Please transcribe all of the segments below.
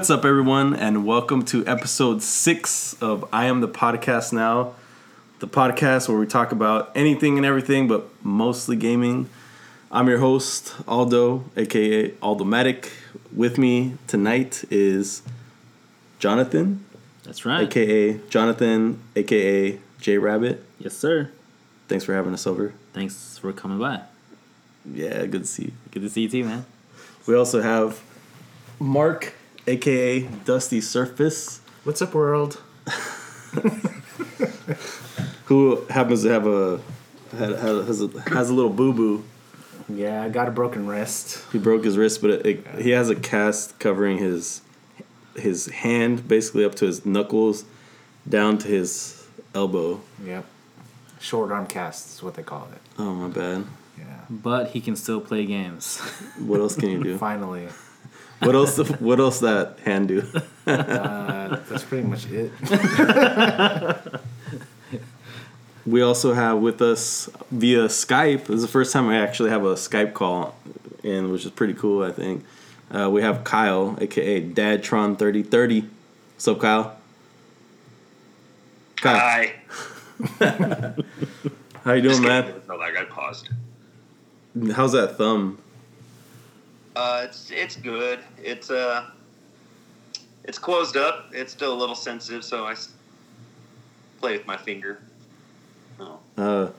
What's up, everyone, and welcome to episode six of I Am the Podcast Now, the podcast where we talk about anything and everything, but mostly gaming. I'm your host, Aldo, aka Aldomatic. With me tonight is Jonathan, That's right. aka Jonathan, aka J Rabbit. Yes, sir. Thanks for having us over. Thanks for coming by. Yeah, good to see you. Good to see you too, man. We also have Mark, aka Dusty Surface. What's up, world? who happens to have a has a has a little boo boo. Yeah, I got a broken wrist. He broke his wrist, but it, it, he has a cast covering his his hand, basically up to his knuckles, down to his elbow. Yep. Short arm cast is what they call it. Oh my bad. Yeah. But he can still play games. What else can you do? Finally. What else? What else that hand do? Uh, that's pretty much it. We also have with us via Skype. This is the first time I actually have a Skype call, and which is pretty cool. I think uh, we have Kyle, aka Dadtron thirty thirty. What's up, Kyle? Kyle, Hi. how you doing, man? No, like I paused. How's that thumb? Uh, it's it's good. It's uh, it's closed up. It's still a little sensitive, so I play with my finger. Oh. Uh,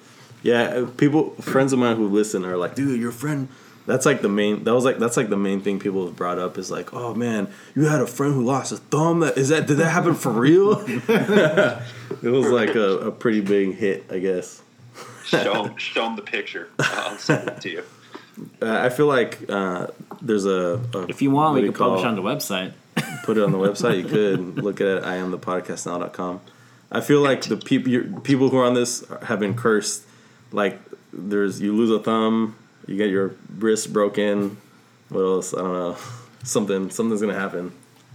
yeah, people, friends of mine who listen are like, dude, your friend. That's like the main. That was like that's like the main thing people have brought up is like, oh man, you had a friend who lost a thumb. That is that did that happen for real? it was like a, a pretty big hit, I guess. Show 'em- show 'em the picture. I'll send it to you. Uh, I feel like uh, there's a, a if you want, we can publish on the website. put it on the website. You could look at it. I am the podcastnow.com. I feel like the people people who are on this have been cursed. Like there's you lose a thumb, you get your wrist broken. What else? I don't know. Something something's gonna happen.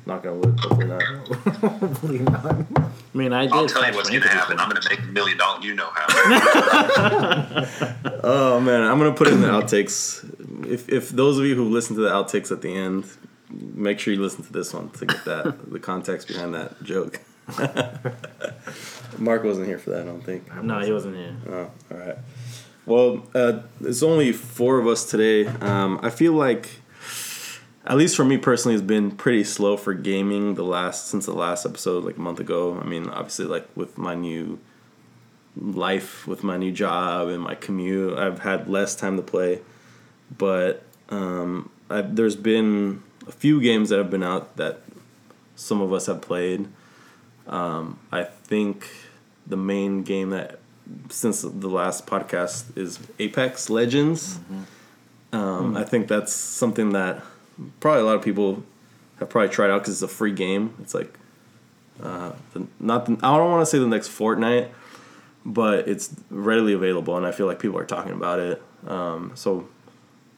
Knock on wood. Hopefully not. Hopefully not. I mean, I did. I'll tell you what's going to happen. I'm going to make a million dollars. You know how. Oh man, I'm gonna put in the outtakes. If if those of you who listen to the outtakes at the end, make sure you listen to this one to get that the context behind that joke. Mark wasn't here for that. I don't think. No, he wasn't here. Oh, all right. Well, uh, it's only four of us today. Um, I feel like, at least for me personally, it's been pretty slow for gaming the last since the last episode, like a month ago. I mean, obviously, like with my new life, with my new job and my commute, I've had less time to play. But um, i there's been a few games that have been out that some of us have played. Um, I think the main game that since the last podcast is Apex Legends. Um, I think that's something that probably a lot of people have probably tried out because it's a free game. It's like uh, the, not the, I don't want to say the next Fortnite, but it's readily available, and I feel like people are talking about it. Um, so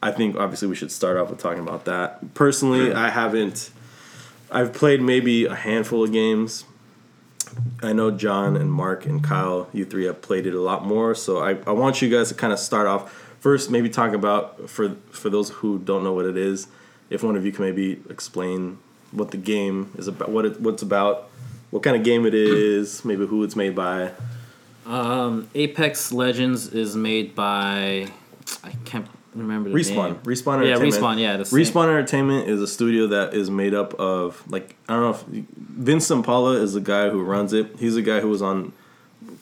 I think obviously we should start off with talking about that. Personally, I haven't. I've played maybe a handful of games. I know John and Mark and Kyle, you three have played it a lot more. So I, I want you guys to kind of start off first, maybe talk about for for those who don't know what it is. If one of you can maybe explain what the game is about, what it what's about, what kind of game it is, maybe who it's made by. Um, Apex Legends is made by I can't remember the Respawn, name. Respawn Yeah, Entertainment. Respawn. Yeah. Respawn Entertainment is a studio that is made up of like I don't know if Vince Zampella is the guy who runs it. He's the guy who was on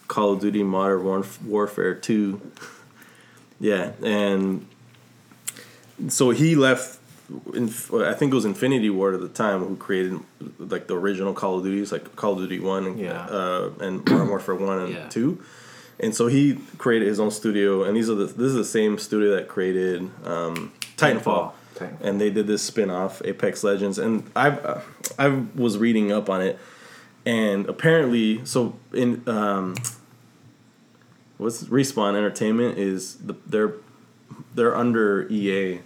Call of Duty Modern Warf- Warfare 2. Yeah, and so he left in, I think it was Infinity Ward at the time who created like the original Call of Duties like Call of Duty 1 and Yeah. uh, and Modern Warfare 1 and Yeah. 2. And so he created his own studio, and these are the this is the same studio that created um, Titanfall, Titanfall. and they did this spin off Apex Legends, and I uh, I was reading up on it, and apparently, so in um, what's Respawn Entertainment is the they're they're under EA,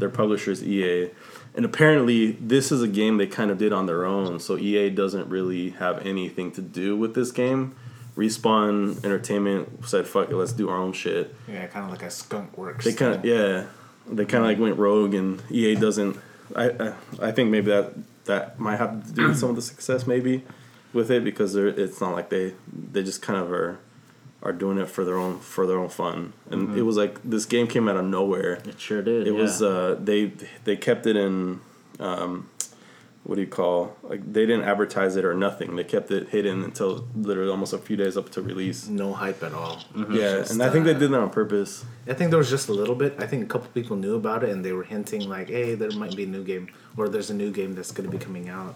their publishers EA, and apparently this is a game they kind of did on their own. So EA doesn't really have anything to do with this game. Respawn Entertainment said, "Fuck it, let's do our own shit." Yeah, kind of like a skunk works. They kind of yeah, they kind of like went rogue, and EA doesn't I, I I think maybe that that might have to do with some of the success maybe with it because they're it's not like they they just kind of are are doing it for their own for their own fun and it was like this game came out of nowhere It sure did. it yeah. was uh they they kept it in um what do you call like they didn't advertise it or nothing they kept it hidden until literally almost a few days up to release No hype at all. yeah Just, and i think they uh, did that on purpose I think there was just a little bit. I think a couple people knew about it and they were hinting like, "Hey, there might be a new game, or there's a new game that's going to be coming out."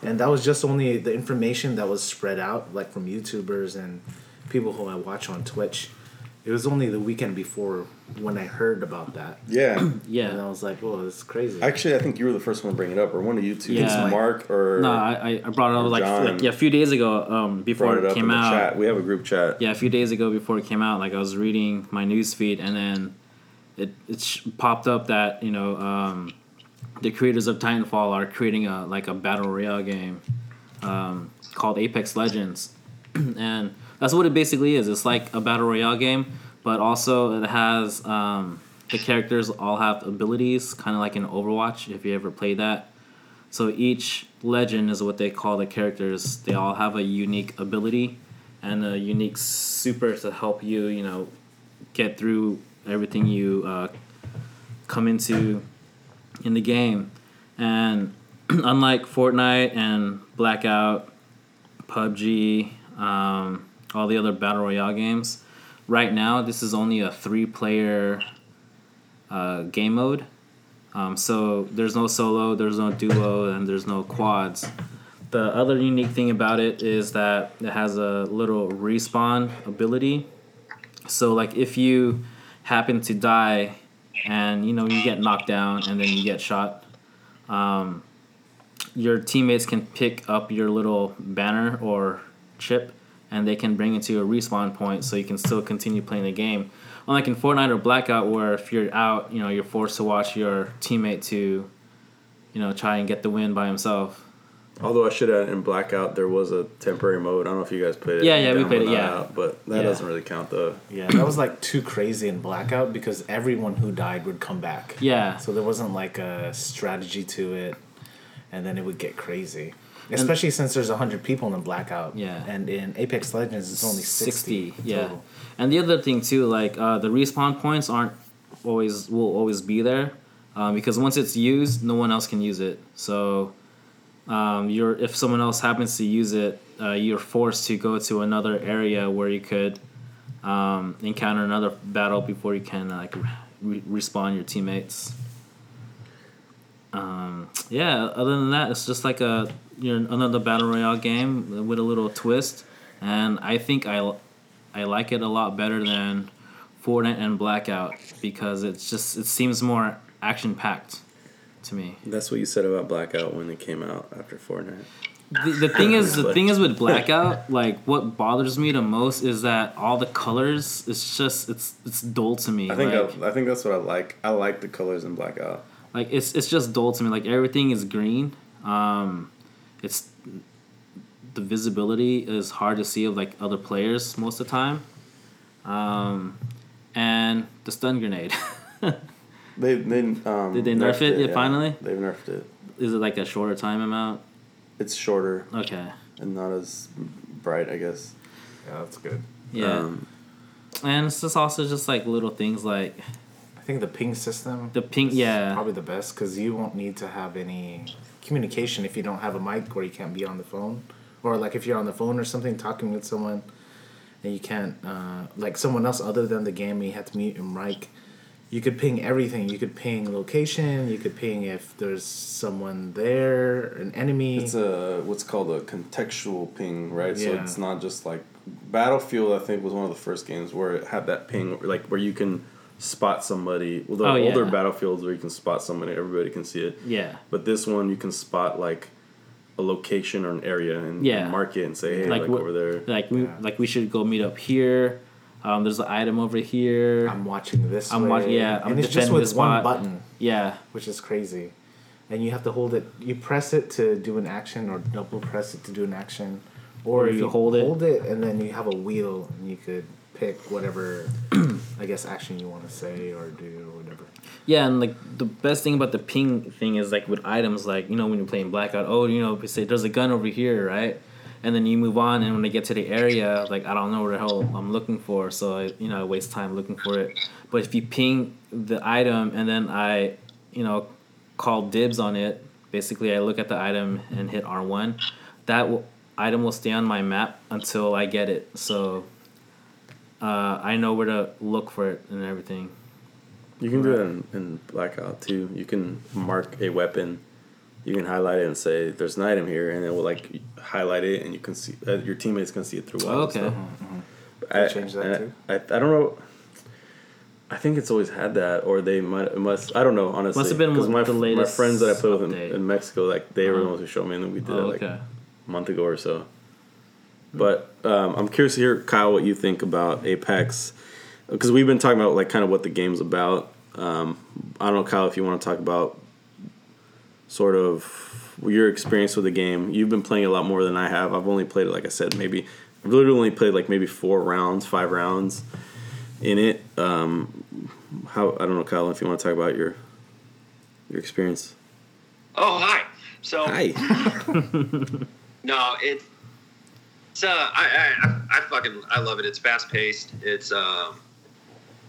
And that was just only the information that was spread out, like from YouTubers and people who I watch on Twitch. It was only the weekend before when I heard about that, yeah yeah. and I was like, "Oh, it's crazy." Actually, I think you were the first one to bring it up, or one of you two. Yeah. It's Mark or No, I, I brought it up like, like yeah a few days ago um, before it it came out. chat. We have a group chat. Yeah, a few days ago before it came out, like I was reading my news feed and then it it sh- popped up that you know um, the creators of Titanfall are creating a like a battle royale game um, called Apex Legends, and that's what it basically is. It's like a battle royale game, but also it has um, the characters all have abilities, kind of like in Overwatch. If you ever played that. So each legend is what they call the characters. They all have a unique ability and a unique super to help you, you know, get through everything you uh, come into in the game. And unlike Fortnite and Blackout, PUBG, um, all the other battle royale games, right now this is only a three-player uh, game mode. Um, so there's no solo, there's no duo, and there's no quads. The other unique thing about it is that it has a little respawn ability. So like if you happen to die and you know you get knocked down and then you get shot, um, your teammates can pick up your little banner or chip and they can bring it to a respawn point so you can still continue playing the game. Unlike in Fortnite or Blackout, where if you're out, you know you're forced to watch your teammate to, you know, try and get the win by himself. Although I should add in Blackout there was a temporary mode. I don't know if you guys played it. Yeah, yeah, we played it, yeah. out, but that Yeah. doesn't really count though. yeah, that was like too crazy in Blackout because everyone who died would come back. Yeah. So there wasn't like a strategy to it, and then it would get crazy. Especially since there's hundred people in Blackout. Yeah. And in Apex Legends, it's only sixty. yeah. total. And the other thing too, like uh, the respawn points aren't always will always be there, um, because once it's used, no one else can use it. So, um, you're if someone else happens to use it, uh, you're forced to go to another area where you could um, encounter another battle before you can like re- respawn your teammates. Um, yeah. Other than that, it's just like a you know another battle royale game with a little twist, and I think I I like it a lot better than Fortnite and Blackout because it's just it seems more action packed to me. That's what you said about Blackout when it came out after Fortnite. The, the thing is, the thing is with Blackout, like what bothers me the most is that all the colors, it's just it's it's dull to me. I think like, I, I think that's what I like. I like the colors in Blackout. like it's it's just dull to me. Like everything is green. Um, it's the visibility is hard to see of like other players most of the time. Um, and the stun grenade. They they um, Did they nerf it yet, finally? They've nerfed it. is it like a shorter time amount? It's shorter Okay. and not as bright, I guess. Yeah, that's good. Yeah. Um, and it's just also just like little things like I think the ping system. the ping, is Yeah. Probably the best because you won't need to have any communication if you don't have a mic or you can't be on the phone, or like if you're on the phone or something talking with someone, and you can't uh, like someone else other than the game. You have to mute your mic. You could ping everything. You could ping location. You could ping if there's someone there, an enemy. It's a what's called a contextual ping, right? Yeah. So it's not just like Battlefield. I think was one of the first games where it had that ping, like where you can spot somebody. Well, the Oh, yeah. older Battlefields where you can spot somebody, everybody can see it. Yeah. But this one, you can spot like a location or an area and, Yeah. and mark it and say, hey, Like like, what- over there. Like we Yeah. like we should go meet up here. Um, there's an item over here. I'm watching this. I'm watching. yeah, I'm and it's just with this one button. yeah. which is crazy. And you have to hold it. You press it to do an action, or double press it to do an action, or, Or if you you hold it. hold it, and then you have a wheel, and you could pick whatever I guess action you want to say or do or whatever. Yeah, and like the best thing about the ping thing is like with items, like you know when you're playing blackout, oh you know say there's a gun over here, right? And then you move on, and when they get to the area, like I don't know where the hell I'm looking for, so I you know I waste time looking for it. But if you ping the item and then I, you know, call dibs on it, basically I look at the item and hit R one, that w- item will stay on my map until I get it. So uh, I know where to look for it and everything. You can do it in, in Blackout too. You can mark a weapon. You can highlight it and say, "There's an item here," and it will like highlight it, and you can see uh, your teammates can see it through. Oh, walls okay. stuff. They I, changed that too? I, I, I don't know. I think it's always had that, or they might must. I don't know honestly. Must have been with my the latest my friends that I played with in, in Mexico, like they were the Uh-huh. ones who showed me, and then we did Oh, it like okay. a month ago or so. But um, I'm curious to hear Kyle what you think about Apex, because we've been talking about like kind of what the game's about. Um, I don't know, Kyle, if you want to talk about sort of your experience with the game. You've been playing a lot more than I have. I've only played it, like I said, maybe I've literally only played like maybe four rounds, five rounds in it. Um, how I don't know, Kyle, if you want to talk about your your experience. Oh, hi. So Hi. no, it, it's uh, I, I I fucking I love it. It's fast paced. It's um,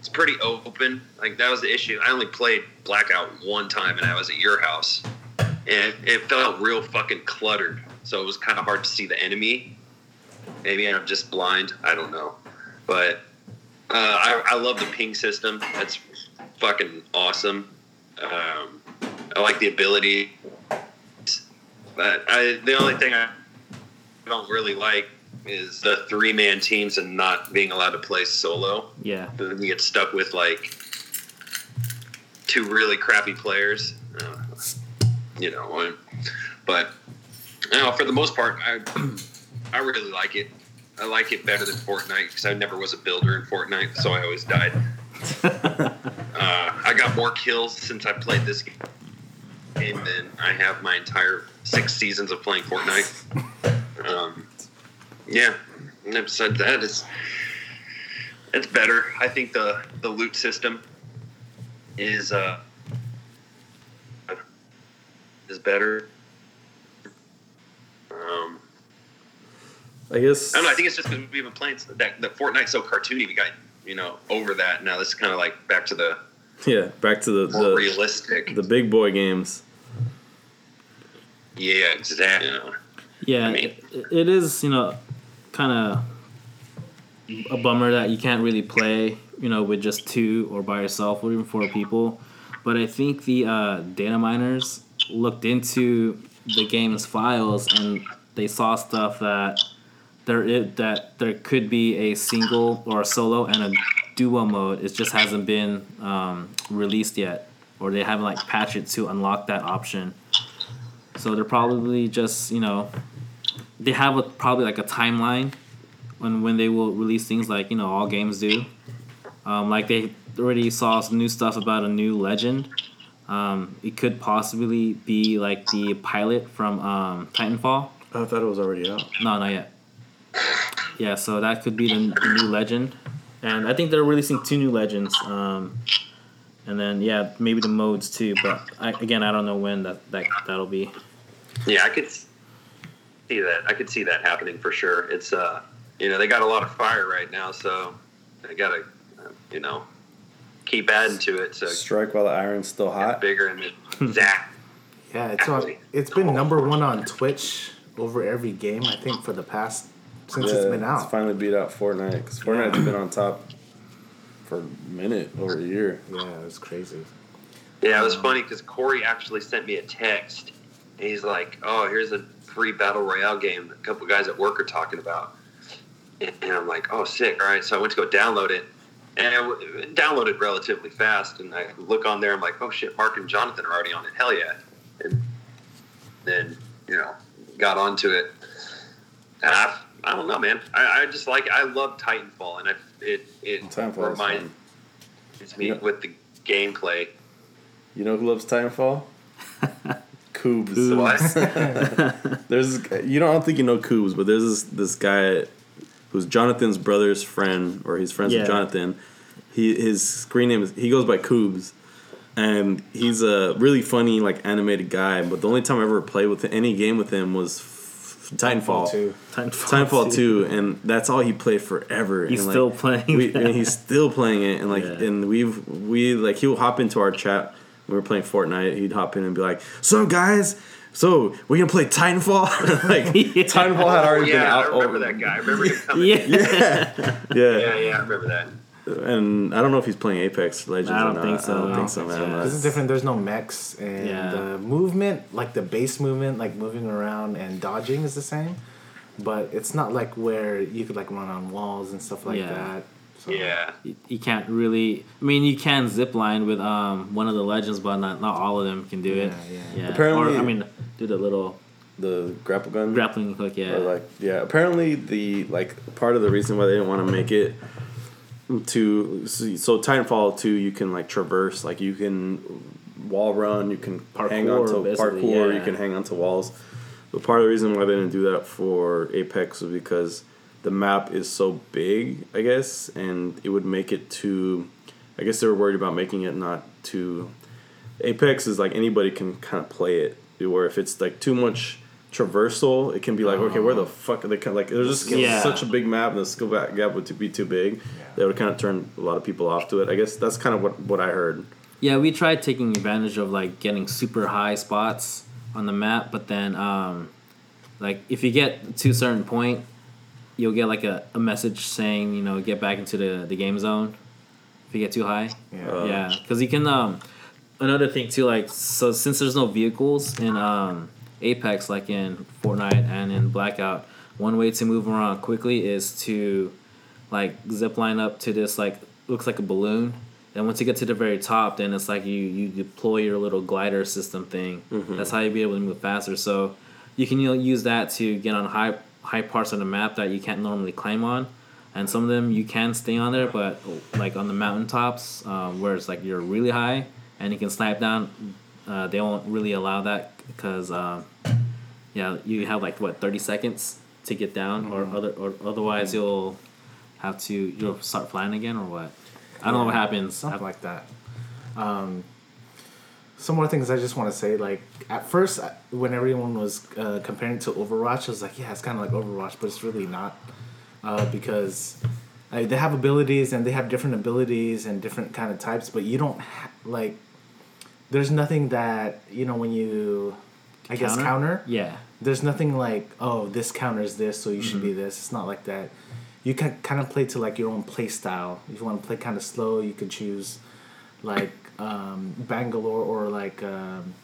it's pretty open. Like that was the issue. I only played Blackout one time, and I was at your house, and it felt real fucking cluttered. So it was kind of hard to see the enemy. Maybe I'm just blind. I don't know, but uh, I, I love the ping system. That's fucking awesome. Um, I like the ability but I, the only thing I don't really like is the three man teams and not being allowed to play solo. Yeah. But Then you get stuck with like two really crappy players, uh, you know. But you know, for the most part, I I really like it. I like it better than Fortnite because I never was a builder in Fortnite, so I always died. uh, I got more kills since I played this game than I have my entire six seasons of playing Fortnite. Um, yeah, and besides that, it's it's better. I think the the loot system is uh is better. Um, I guess I don't know. I think it's just because we've been playing that the Fortnite's so cartoony. We got you know over that now. This is kind of like back to the yeah. Back to the the, realistic. the big boy games. yeah, exactly. Yeah, I mean- it, it is, you know, kind of a bummer that you can't really play, you know, with just two or by yourself or even four people. But I think the uh, data miners looked into the game's files and they saw stuff that there is, that there could be a single or a solo and a duo mode. It just hasn't been um, released yet, or they haven't like patched it to unlock that option. So they're probably just you know they have a, probably like a timeline when when they will release things like you know all games do. Um, like they already saw some new stuff about a new legend. Um, it could possibly be like the pilot from um, Titanfall. I thought it was already out. No, not yet. Yeah, so that could be the, the new legend, and I think they're releasing two new legends. Um, and then yeah, maybe the modes too. But I, again, I don't know when that that that'll be. Yeah, I could see that. I could see that happening for sure. It's uh, you know, they got a lot of fire right now, so they gotta, uh, you know, keep adding to it so Strike while the iron's still hot. bigger and it, Zach. Yeah, it's on. It's been number one on Twitch over every game. I think for the past since it's been out. It's finally beat out Fortnite because Fortnite's been on top for a minute over a year. yeah, it's crazy. Yeah, it was funny because Corey actually sent me a text. And he's like, "Oh, here's a free battle royale game that a couple guys at work are talking about." And and I'm like, "Oh, sick! All right." So I went to go download it, and I w- downloaded relatively fast. And I look on there, I'm like, "Oh shit! Mark and Jonathan are already on it. Hell yeah!" And then you know, got onto it. And I, I don't know, man. I, I just like I love Titanfall, and I, it it Titanfall is reminds fun. me Yeah. with the gameplay. You know who loves Titanfall? Coobs. What? There's you don't, I don't think you know Coobs, but there's this this guy who's Jonathan's brother's friend, or he's friends Yeah. with Jonathan, He his screen name is he goes by Coobs, and he's a really funny like animated guy. But the only time I ever played with any game with him was f- Titanfall. too. Titanfall, Titanfall 2, and that's all he played forever. He's and, like, still playing We, and he's still playing it, and like, Yeah. and we've we like he'll hop into our chat. When We were playing Fortnite. He'd hop in and be like, "So guys, so we're gonna play Titanfall." like Yeah. Titanfall had Oh already been yeah, I remember over- that guy. I remember him coming. Yeah. Yeah, yeah, yeah. yeah, I remember that. And I don't know if he's playing Apex Legends. I don't not. think so. I don't I think so, man. so. This is different. There's no mechs, and Yeah. the movement, like the base movement, like moving around and dodging, is the same. But it's not like where you could like run on walls and stuff like Yeah. that. So, Yeah. you, you can't really. I mean, you can zip line with um one of the legends, but not not all of them can do it. Yeah, Yeah. Apparently- or I mean, do the little the grapple gun. grappling hook. Yeah. Or like yeah, apparently the like part of the reason why they didn't want to make it to so, so Titanfall two you can like traverse like you can wall run you can hang Parkour, on to basically, parkour you can hang onto walls. But part of the reason why they didn't do that for Apex was because the map is so big, I guess, and it would make it too. I guess they were worried about making it not too. Apex is like anybody can kind of play it. Where if it's like too much traversal, it can be like, okay, where the fuck are they? Kind of like there's just Yeah. such a big map, and the skill gap gap would be too big. That would kind of turn a lot of people off to it. I guess that's kind of what what I heard. Yeah, we tried taking advantage of like getting super high spots on the map, but then um, like if you get to a certain point, you'll get like a, a message saying you know get back into the, the game zone if you get too high. Yeah. Uh, yeah, because you can. Um, another thing too, like so since there's no vehicles in um, Apex, like in Fortnite and in Blackout, one way to move around quickly is to like zip line up to this like looks like a balloon. And once you get to the very top, then it's like you you deploy your little glider system thing. That's how you be able to move faster. So you can you know, use that to get on high high parts of the map that you can't normally climb on. And some of them you can stay on there, but like on the mountaintops, um, where it's like you're really high and you can snipe down, uh, they won't really allow that because um, yeah, you have like what thirty seconds to get down, or other or otherwise you'll have to you'll start flying again or what. I don't know what happens. something like that. Um, some more things I just want to say. Like at first, when everyone was uh, comparing it to Overwatch, I was like, yeah, it's kind of like Overwatch, but it's really not uh, because they have abilities and they have different abilities and different kind of types, but you don't ha- like. There's nothing that you know when you, I guess counter. Yeah. There's nothing like oh this counters this so you should be this. It's not like that. You can kind of play to like your own play style. If you want to play kind of slow, you could choose like um, Bangalore or like um,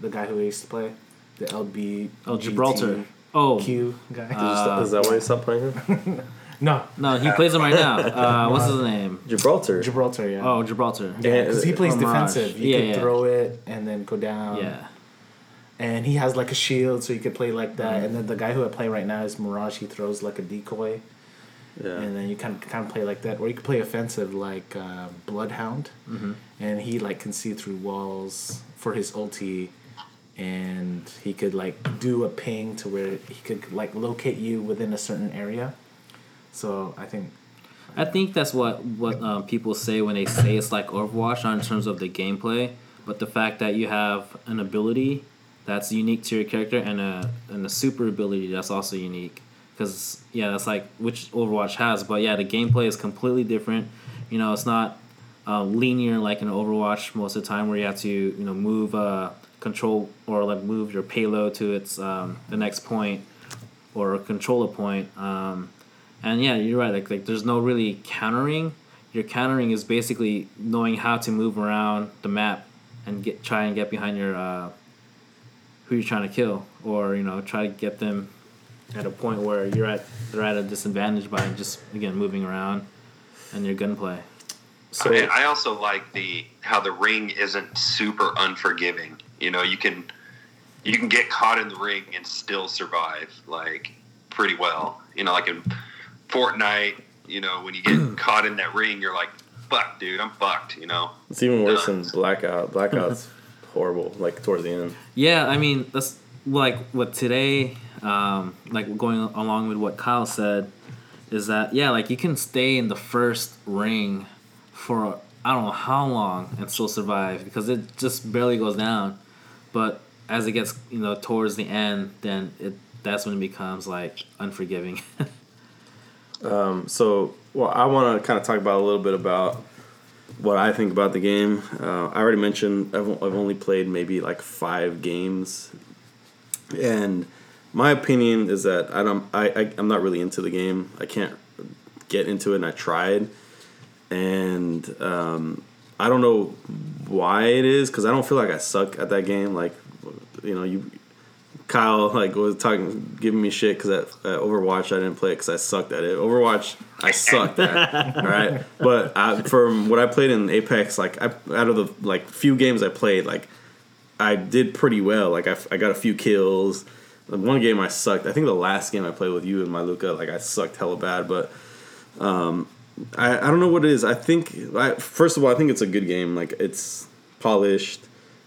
the guy who I used to play the LB. Oh, Gibraltar. Oh, Q guy. Uh, Is that why you stopped playing him? no, no, he plays him right now. Uh, what's his name? Gibraltar. Gibraltar. Yeah. Oh, Gibraltar. Yeah, because he plays Or Mirage. defensive. You Yeah, could yeah. throw it and then go down. Yeah. And he has like a shield, so you could play like that. Mm-hmm. And then the guy who I play right now is Mirage. He throws like a decoy. Yeah. and then you can kind of play like that, or you could play offensive like uh, Bloodhound, Mm-hmm. and he like can see through walls for his ulti, and he could like do a ping to where he could like locate you within a certain area. So I think I think that's what what um, people say when they say it's like Overwatch, not in terms of the gameplay, but the fact that you have an ability that's unique to your character and a and a super ability that's also unique. Because yeah, that's like which Overwatch has, but yeah, the gameplay is completely different. You know, it's not uh, linear like in Overwatch most of the time, where you have to you know move uh, control or like move your payload to its um, the next point or control a point. Um, and yeah, you're right. Like like there's no really countering. Your countering is basically knowing how to move around the map and get try and get behind your uh, who you're trying to kill, or you know try to get them at a point where you're at they're at a disadvantage by just again moving around and your gunplay. So I, I also like the how the ring isn't super unforgiving. You know, you can you can get caught in the ring and still survive like pretty well. You know, like in Fortnite, you know, when you get caught in that ring, you're like, "Fuck, dude, I'm fucked." You know. it's even worse than Blackout. Blackout's horrible. Like towards the end. Yeah, I mean that's like what today, um, like going along with what Kyle said, is that yeah, like you can stay in the first ring for I don't know how long and still survive because it just barely goes down. But as it gets you know towards the end, then it that's when it becomes like unforgiving. Um, so, well, I want to kind of talk about a little bit about what I think about the game. Uh, I already mentioned I've, I've only played maybe like five games, and my opinion is that I don't I, I I'm not really into the game. I can't get into it, and I tried, and um, I don't know why it is because I don't feel like I suck at that game. Like, you know, you Kyle like was talking, giving me shit because at, at Overwatch I didn't play it because I sucked at it. Overwatch I sucked at, all right. But I, from what I played in Apex, like I, out of the like few games I played, like I did pretty well. Like I, I got a few kills. The one game I sucked. I think the last game I played with you and my Luca, like I sucked hella bad. But um, I, I don't know what it is. I think I, first of all, I think it's a good game. Like it's polished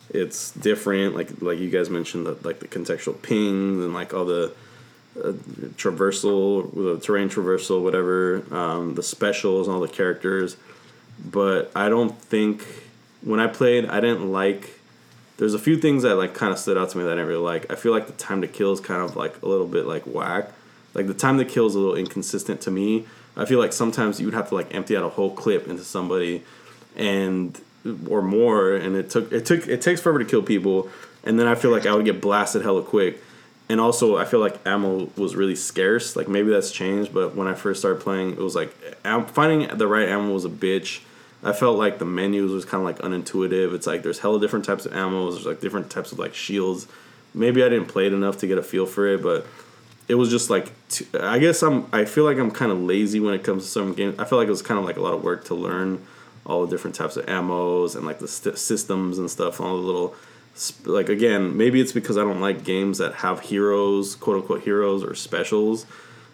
it's different like like you guys mentioned the, like the contextual pings and like all the uh, traversal the terrain traversal whatever um, the specials and all the characters but i don't think when i played i didn't like there's a few things that like kind of stood out to me that i didn't really like i feel like the time to kill is kind of like a little bit like whack like the time to kill is a little inconsistent to me i feel like sometimes you would have to like empty out a whole clip into somebody and or more, and it took it took it takes forever to kill people, and then I feel like I would get blasted hella quick, and also I feel like ammo was really scarce. Like maybe that's changed, but when I first started playing, it was like finding the right ammo was a bitch. I felt like the menus was kind of like unintuitive. It's like there's hella different types of ammo. There's like different types of like shields. Maybe I didn't play it enough to get a feel for it, but it was just like I guess I'm I feel like I'm kind of lazy when it comes to some games. I feel like it was kind of like a lot of work to learn all the different types of ammos and like the st- systems and stuff, all the little like again, maybe it's because I don't like games that have heroes, quote unquote heroes or specials.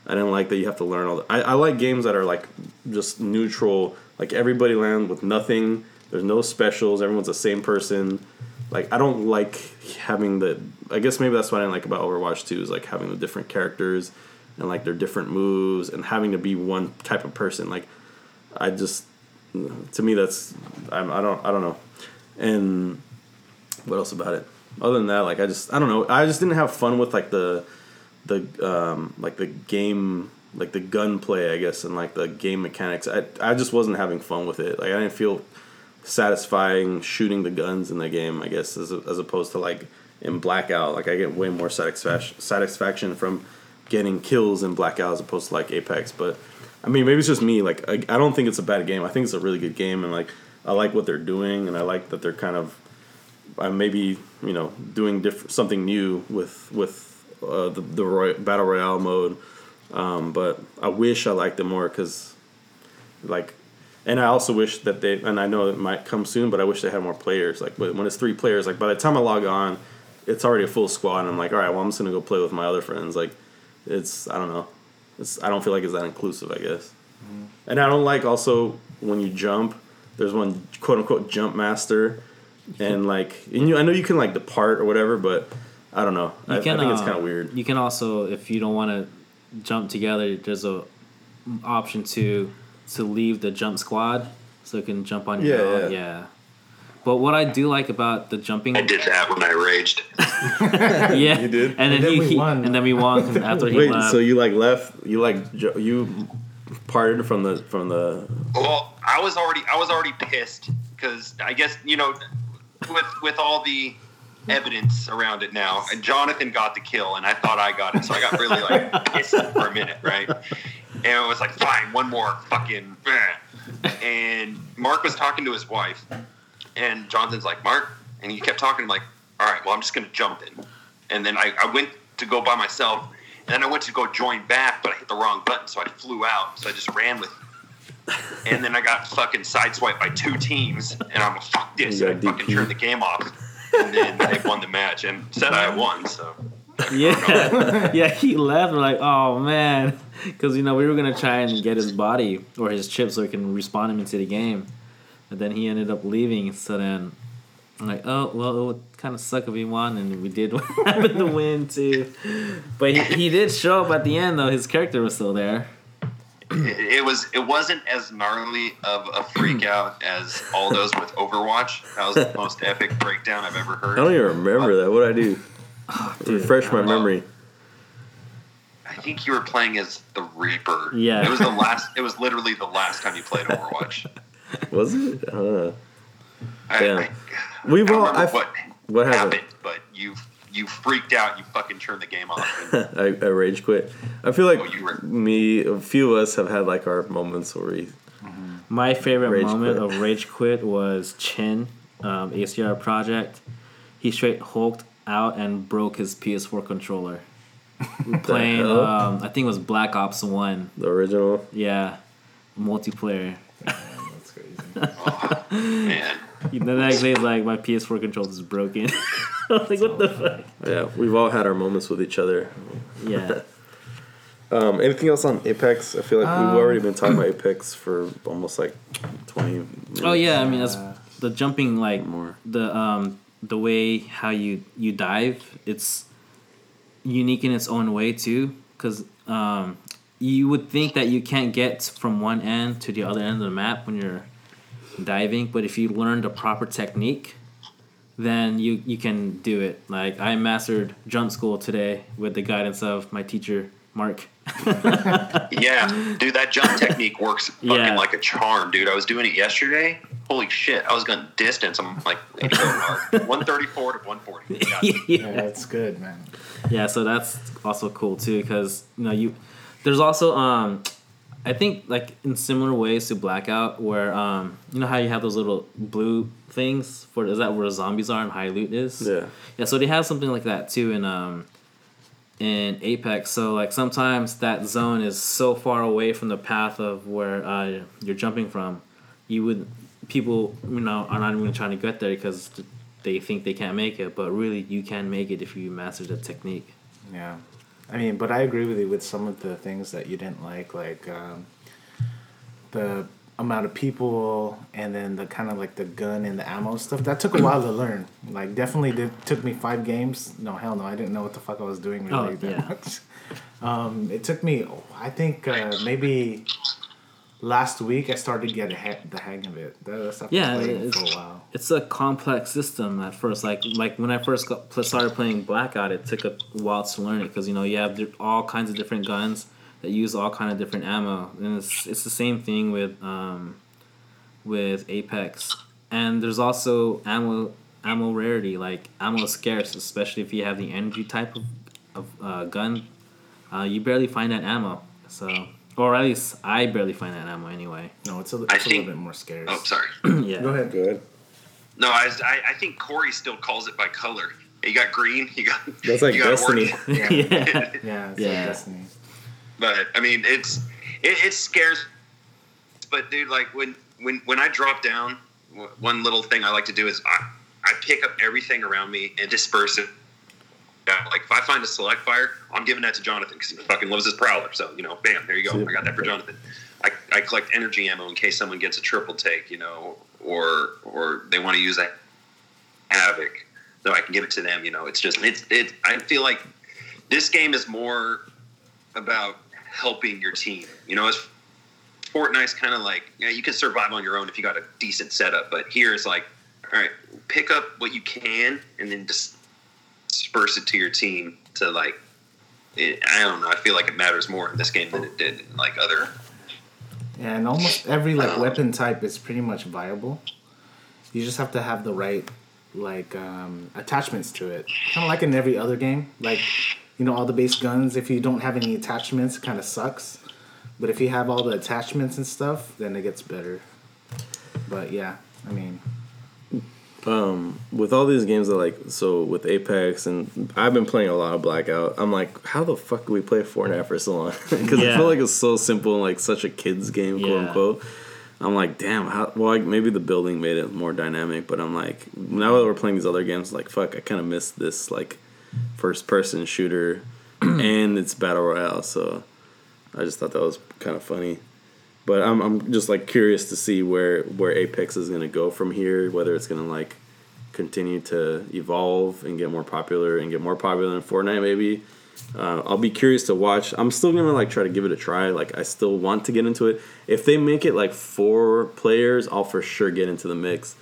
I didn't like that you have to learn all. The, I, I like games that are like just neutral, like everybody land with nothing. There's no specials. Everyone's the same person. Like I don't like having the. I guess maybe that's what I like about Overwatch 2 is like having the different characters and like their different moves and having to be one type of person. Like I just to me that's I'm, I don't I don't know, and what else about it? Other than that, like I just I don't know. I just didn't have fun with like the the um like the game like the gunplay I guess and like the game mechanics. I I just wasn't having fun with it. Like I didn't feel satisfying shooting the guns in the game. I guess as as opposed to like in Blackout. Like I get way more satisfaction satisfaction from getting kills in Blackout as opposed to like Apex, but I mean, maybe it's just me. Like, I, I don't think it's a bad game. I think it's a really good game, and like, I like what they're doing, and I like that they're kind of, uh, maybe you know, doing diff- something new with with uh, the the Roy- battle royale mode. Um, but I wish I liked it more because, like, and I also wish that they and I know it might come soon, but I wish they had more players. Like when it's three players, like by the time I log on, it's already a full squad, and I'm like, all right, well, I'm just gonna go play with my other friends. Like, it's I don't know. It's, I don't feel like it's that inclusive. I guess, mm-hmm. and I don't like also when you jump. There's one quote unquote jump master, and like and you, I know you can like depart or whatever, but I don't know. I, can, I, think uh, it's kind of weird. You can also, if you don't want to jump together, there's a option to to leave the jump squad, so it can jump on your yeah, own. Yeah. yeah. But what I do like about the jumping, I did that when I raged. yeah, you did, and then, and then he, we won. and then we won after he Wait, left. so you like left? You like you parted from the from the? Well, I was already I was already pissed because I guess you know with with all the evidence around it now, and Jonathan got the kill, and I thought I got it, so I got really like pissed for a minute, right? And it was like, fine, one more fucking. Eh. And Mark was talking to his wife and Jonathan's like, Mark, and he kept talking. I'm like, all right, well, I'm just going to jump in. And then I, I went to go by myself, and then I went to go join back, but I hit the wrong button, so I flew out. So I just ran with and then I got fucking sideswiped by two teams, and I'm like, fuck this. And I fucking turned the game off. And then they won the match and said I won, so. Yeah, yeah, he left. We're like, oh man, because you know we were gonna try and get his body or his chip so we can respawn him into the game. But then he ended up leaving. So then I'm like, oh well, it would kind of suck if he won, and we did happen to win too. But he, he did show up at the end though. His character was still there. It, it was it wasn't as gnarly of a freak out as all those with Overwatch. That was the most epic breakdown I've ever heard. I don't even remember that. What I do? Refresh my memory. I think you were playing as the Reaper. Yeah. it was the last. It was literally the last time you played Overwatch. Was it? I don't know. I, Damn. I, We've I don't all. I've, what what happened? happened, but you you freaked out. You fucking turned the game off. And, I, I rage quit. I feel like Oh, you were- me, a few of us have had like our moments where we. My favorite Rage moment quit. of rage quit was Chin, um, ACR project. He straight hulked out and broke his PS4 controller. Playing, um, I think it was Black Ops One. The original. Yeah, multiplayer. That's crazy. man, The next day, it's like my PS4 controller is broken. I was like, what the fuck? Yeah, we've all had our moments with each other. Yeah. Um, anything else on Apex? I feel like Um, we've already been talking about Apex for almost like twenty. Minutes. Oh yeah, I mean that's the jumping like More. the um the way how you you dive. It's unique in its own way too, because um you would think that you can't get from one end to the other end of the map when you're diving, but if you learn the proper technique, then you you can do it. Like I mastered jump school today with the guidance of my teacher Mark. yeah, dude, that jump technique works fucking Yeah. like a charm, dude. I was doing it yesterday. Holy shit, I was going distance. I'm like, way go, Mark. 134 to 140. Got it. Yeah, that's good, man. Yeah, so that's also cool too because you know you there's also um I think like in similar ways to Blackout where um you know how you have those little blue things for is that where zombies are and high loot is? Yeah. yeah so they have something like that too in um in Apex. So like sometimes that zone is so far away from the path of where uh, you're jumping from you would people you know are not even trying to get there because they think they can't make it but really you can make it if you master the technique. Yeah, I mean, but I agree with you with some of the things that you didn't like, like um, the amount of people, and then the kind of like the gun and the ammo stuff. That took a while to learn. Like, definitely did took me five games. No, hell no, I didn't know what the fuck I was doing really Oh, that yeah. much. Um, it took me, I think uh, maybe last week I started to get ha- the hang of it. That stuff Yeah, it's- for a while. it's a complex system at first. Like like when I first got, started playing Blackout, it took a while to learn it because you know you have all kinds of different guns that use all kind of different ammo, and it's it's the same thing with um, with Apex. And there's also ammo ammo rarity. Like ammo is scarce, especially if you have the energy type of of uh, gun. Uh, you barely find that ammo. So. Or at least I barely find that ammo anyway. No, it's a, I it's a think- little bit more scarce. Oh, sorry. yeah. Go ahead. Good. No, I, I, I think Corey still calls it by color. You got green, you got. That's like you got Destiny. orange. Yeah. yeah. Yeah, it's Yeah. like Destiny. But I mean, it's it, it scares. But dude, like when when when I drop down, one little thing I like to do is I I pick up everything around me and disperse it. Yeah, like if I find a select fire, I'm giving that to Jonathan because he fucking loves his prowler. So you know, bam, there you go. I got that for Jonathan. I, I collect energy ammo in case someone gets a triple take, you know, or or they want to use that havoc. So I can give it to them. You know, it's just it's it. I feel like this game is more about helping your team. You know, it's Fortnite's kind of like you, know, you can survive on your own if you got a decent setup, but here it's like, all right, pick up what you can and then just disperse it to your team to like. It, I don't know. I feel like it matters more in this game than it did in like other. Yeah, and almost every like weapon type is pretty much viable. You just have to have the right like um, attachments to it. Kind of like in every other game. Like you know all the base guns. If you don't have any attachments, it kind of sucks. But if you have all the attachments and stuff, then it gets better. But yeah, I mean, um, with all these games that like so with Apex and I've been playing a lot of Blackout. I'm like, how the fuck do we play Fortnite for so long? Because I feel like it's so simple and like such a kids game, quote Yeah. unquote. I'm like, damn, how? Well, like, maybe the building made it more dynamic, but I'm like, now that we're playing these other games, like, fuck, I kind of miss this like first person shooter, and it's battle royale. So I just thought that was kind of funny. But I'm I'm just like curious to see where where Apex is gonna go from here. Whether it's gonna like continue to evolve and get more popular and get more popular than Fortnite maybe, Uh, I'll be curious to watch. I'm still gonna like try to give it a try. Like I still want to get into it. If they make it like four players, I'll for sure get into the mix.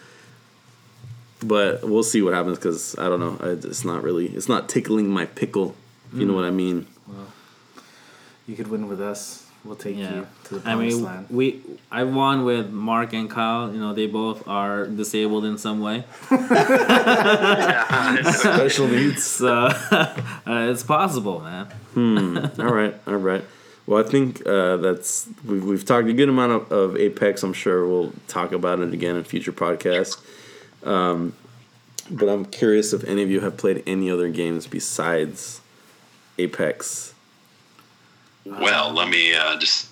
But we'll see what happens because I don't know. I, it's not really. It's not tickling my pickle. You know what I mean. Well, You could win with us. We'll take Yeah, you to the I mean, land. we I won with Mark and Kyle. You know, they both are disabled in some way, Special needs. so uh, it's possible, man. Hmm. all right, all right. Well, I think uh, that's we've, we've talked a good amount of, of Apex. I'm sure we'll talk about it again in future podcasts. Um, but I'm curious if any of you have played any other games besides Apex. Well, let me uh, just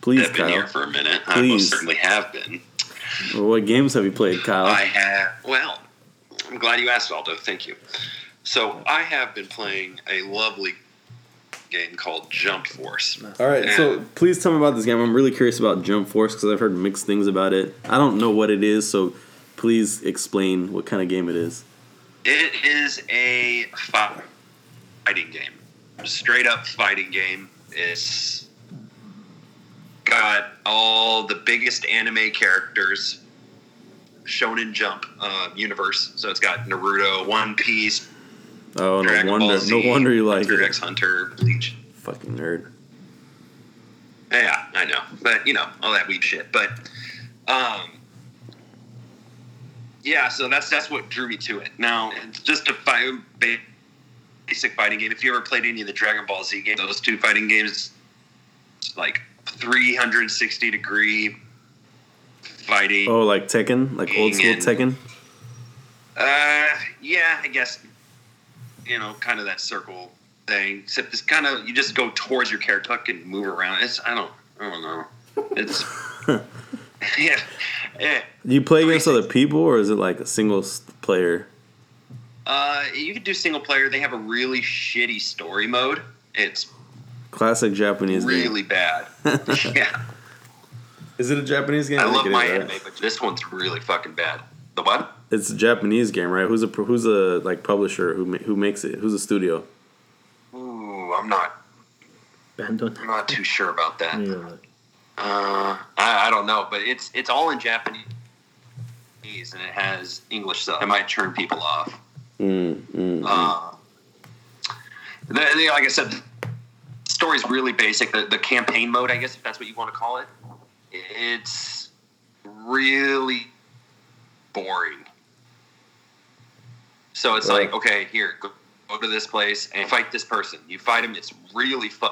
Please, step in Kyle. here for a minute. I most certainly have been. What games have you played, Kyle? I have. Well, I'm glad you asked, Aldo. Thank you. So I have been playing a lovely game called Jump Force. All right, so please tell me about this game. I'm really curious about Jump Force because I've heard mixed things about it. I don't know what it is, so please explain what kind of game it is. It is a fighting game, straight up fighting game. It's got all the biggest anime characters shown in Jump uh, universe. So it's got Naruto, One Piece, Oh, no Dragon wonder, Ball Z, no wonder you like Hunter it. X Hunter, Bleach. Fucking nerd. Yeah, I know, but you know all that weed shit. But um, yeah, so that's that's what drew me to it. Now it's just a fight, basic fighting game. If you ever played any of the Dragon Ball Z games, those two fighting games, like 360 degree fighting. Oh, like Tekken, like old school And- Tekken. Uh, yeah, I guess you know, kind of that circle thing. Except it's kind of you just go towards your character and move around. It's I don't I don't know. It's yeah, yeah. Do you play against other people, or is it like a single player? Uh, you could do single player. They have a really shitty story mode. It's Classic Japanese game. really bad. yeah, Is it a Japanese game? I think love my is, right? anime, but this one's really fucking bad. The what? It's a Japanese game, right? Who's a who's a like publisher who ma- who makes it? Who's a studio? Ooh, I'm not. Bandai. I'm not too sure about that. Yeah. Uh, I, I don't know, but it's it's all in Japanese, and it has English stuff. It might turn people off. Mm, mm, mm. Uh, the, the- like I said, the story's really basic. The, the campaign mode, I guess, if that's what you want to call it, it's really boring. So it's Right. like, okay, here, go, go to this place and fight this person. You fight him. It's really fu-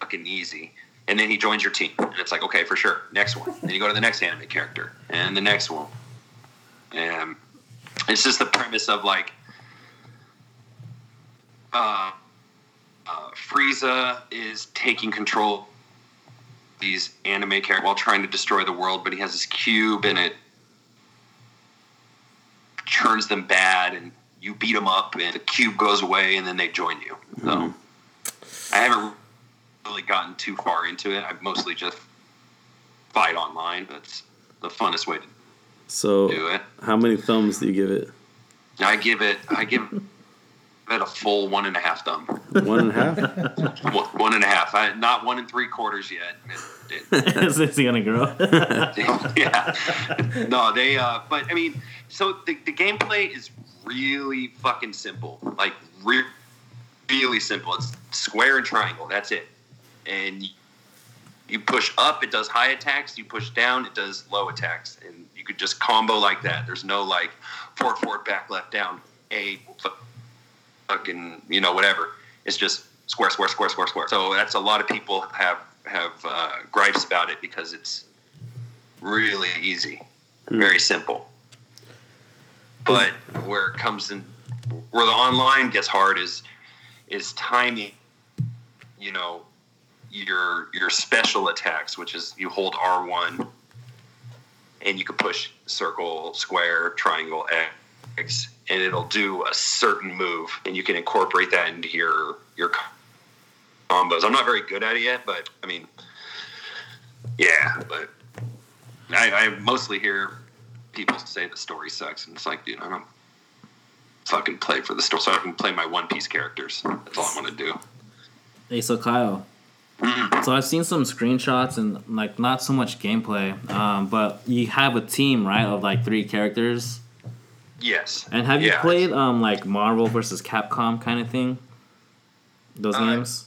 fucking easy. And then he joins your team, and it's like, okay, for sure, next one. then you go to the next anime character, and the next one. And it's just the premise of like uh, uh, Frieza is taking control of these anime characters while trying to destroy the world, but he has this cube and it turns them bad, and you beat them up, and the cube goes away, and then they join you. So I haven't really gotten too far into it. I've mostly just fight online. That's the funnest way to So, do it. how many thumbs do you give it? I give it. I give it a full one and a half thumb. One and a half. One, one and a half. I, not one and three quarters yet. It- it- Is this gonna grow? yeah. No, they. Uh, but I mean, so the, the gameplay is really fucking simple. Like re- really simple. It's square and triangle. That's it. And you push up, it does high attacks. You push down, it does low attacks. And you could just combo like that. There's no like forward, forward, back, left, down, A, fucking, you know, whatever. It's just square, square, square, square, square. So that's a lot of people have have uh, gripes about it because it's really easy, very simple. But where it comes in, where the online gets hard is is timing. You know, your your special attacks, which is you hold R one, and you can push circle, square, triangle, X, and it'll do a certain move, and you can incorporate that into your your combos. I'm not very good at it yet, but I mean, yeah, but I, I mostly hear people say the story sucks, and it's like, dude, I don't. fucking play for the story, so I can play my One Piece characters. That's all I want to do. Hey, so Kyle. So I've seen some screenshots and like not so much gameplay, um, but you have a team right of like three characters. Yes. And have you Yeah. played um like Marvel versus Capcom kind of thing? Those Uh, games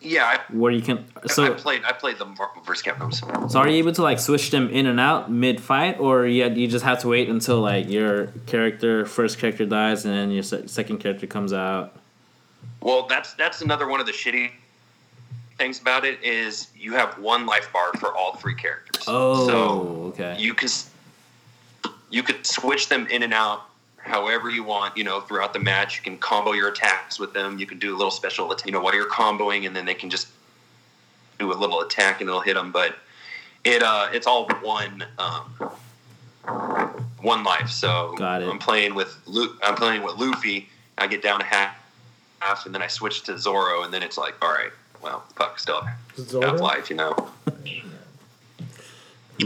Yeah, I, where you can so I played. I played the Marvel vs. Capcom. so are you able to like switch them in and out mid fight, or you you just have to wait until like your character first character dies and then your se- second character comes out? Well, that's that's another one of the shitty things about it is you have one life bar for all three characters. Oh, so okay. you can you could switch them in and out however you want. You know, throughout the match, you can combo your attacks with them. You can do a little special, you know, while you're comboing, and then they can just do a little attack and it'll hit them. But it uh, it's all one um, one life. So Got it. I'm playing with Lu- I'm playing with Luffy. I get down to half, half, and then I switch to Zoro, and then it's like, all right, well, fuck, still have Zoro? life, you know.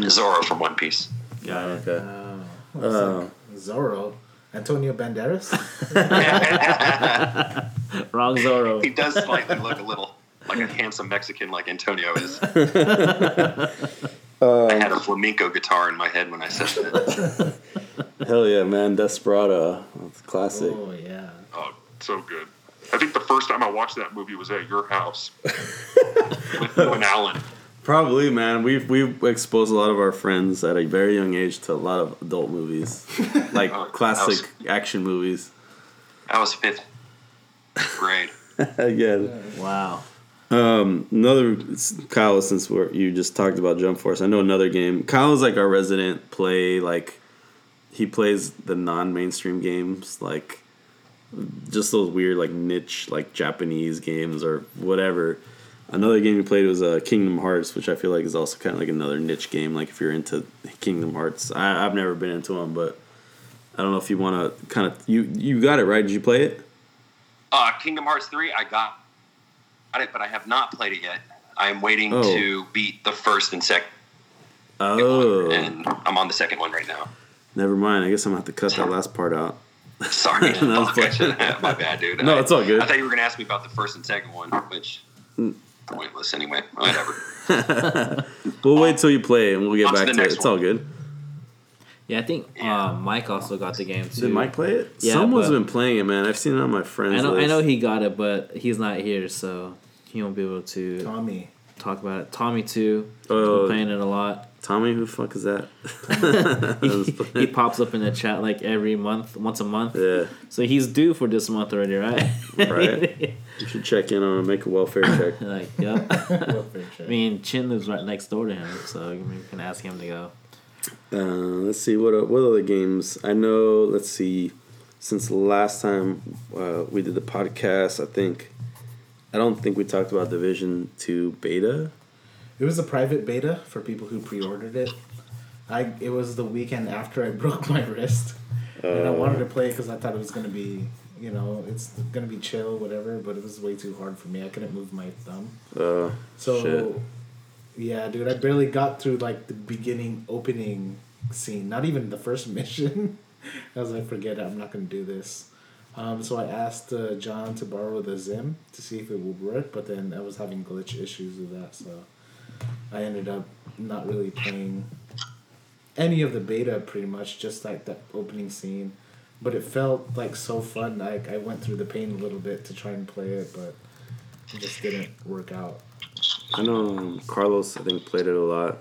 Zoro from One Piece. Yeah. Okay. Oh, Uh, Zorro. Antonio Banderas? Wrong Zoro. he does slightly look a little like a handsome Mexican, like Antonio is. I had a flamenco guitar in my head when I said that. hell yeah, man, Desperado, that's classic. oh, yeah. Oh, so good. I think the first time I watched that movie was at your house with you and Alan. Probably, man. We've we've exposed a lot of our friends at a very young age to a lot of adult movies, like Oh, classic action movies. I was fifth grade. Again, Wow. um, another Kyle. Since we're, you just talked about Jump Force, I know another game. Kyle is like our resident play. Like he plays the non-mainstream games, like just those weird like niche like Japanese games or whatever. Another game he played was uh, Kingdom Hearts, which I feel like is also kind of like another niche game. Like if you're into Kingdom Hearts, I, I've never been into them, but I don't know if you want to kind of you you got it right. Did you play it? Uh, Kingdom Hearts 3, I got it, but I have not played it yet. I am waiting Oh. to beat the first and second Oh, and I'm on the second one right now. never mind. I guess I'm gonna have to cut that last part out. Sorry, No, Fuck, I shouldn't have. my bad, dude. No, I- it's all good. I thought you were gonna ask me about the first and second one, which Mm. pointless anyway. Whatever. We'll wait till you play and we'll get On to back the to it. next It's all good. Yeah, I think Yeah. uh, Mike also got the game too. Did Mike play it? Yeah, Someone's but- been playing it, man. I've seen it on my friends. I know, I know he got it, but he's not here, so he won't be able to Tommy. Talk about it. Tommy too, Oh. playing it a lot. Tommy, who the fuck is that? he, he pops up in the chat like every month, once a month. yeah, So he's due for this month already, right? Right. you should check in on him, make a welfare check. like, yep. Welfare check. I mean, Chin lives right next door to him, so you can ask him to go. Uh, let's see what what other games I know. Let's see. Since the last time uh, we did the podcast, I think I don't think we talked about Division Two beta. It was a private beta for people who pre-ordered it. I it was the weekend after I broke my wrist, and I Uh, wanted to play it because I thought it was gonna be, you know, it's gonna be chill, whatever. But it was way too hard for me. I couldn't move my thumb. Uh, So, Shit. yeah, dude, I barely got through like the beginning opening scene. Not even the first mission. I was like, forget it. I'm not gonna do this. Um, so I asked uh, John to borrow the Zim to see if it would work, but then I was having glitch issues with that, so I ended up not really playing any of the beta pretty much, just like that opening scene. But it felt like so fun. Like I went through the pain a little bit to try and play it, but it just didn't work out. I know um, Carlos. I think played it a lot.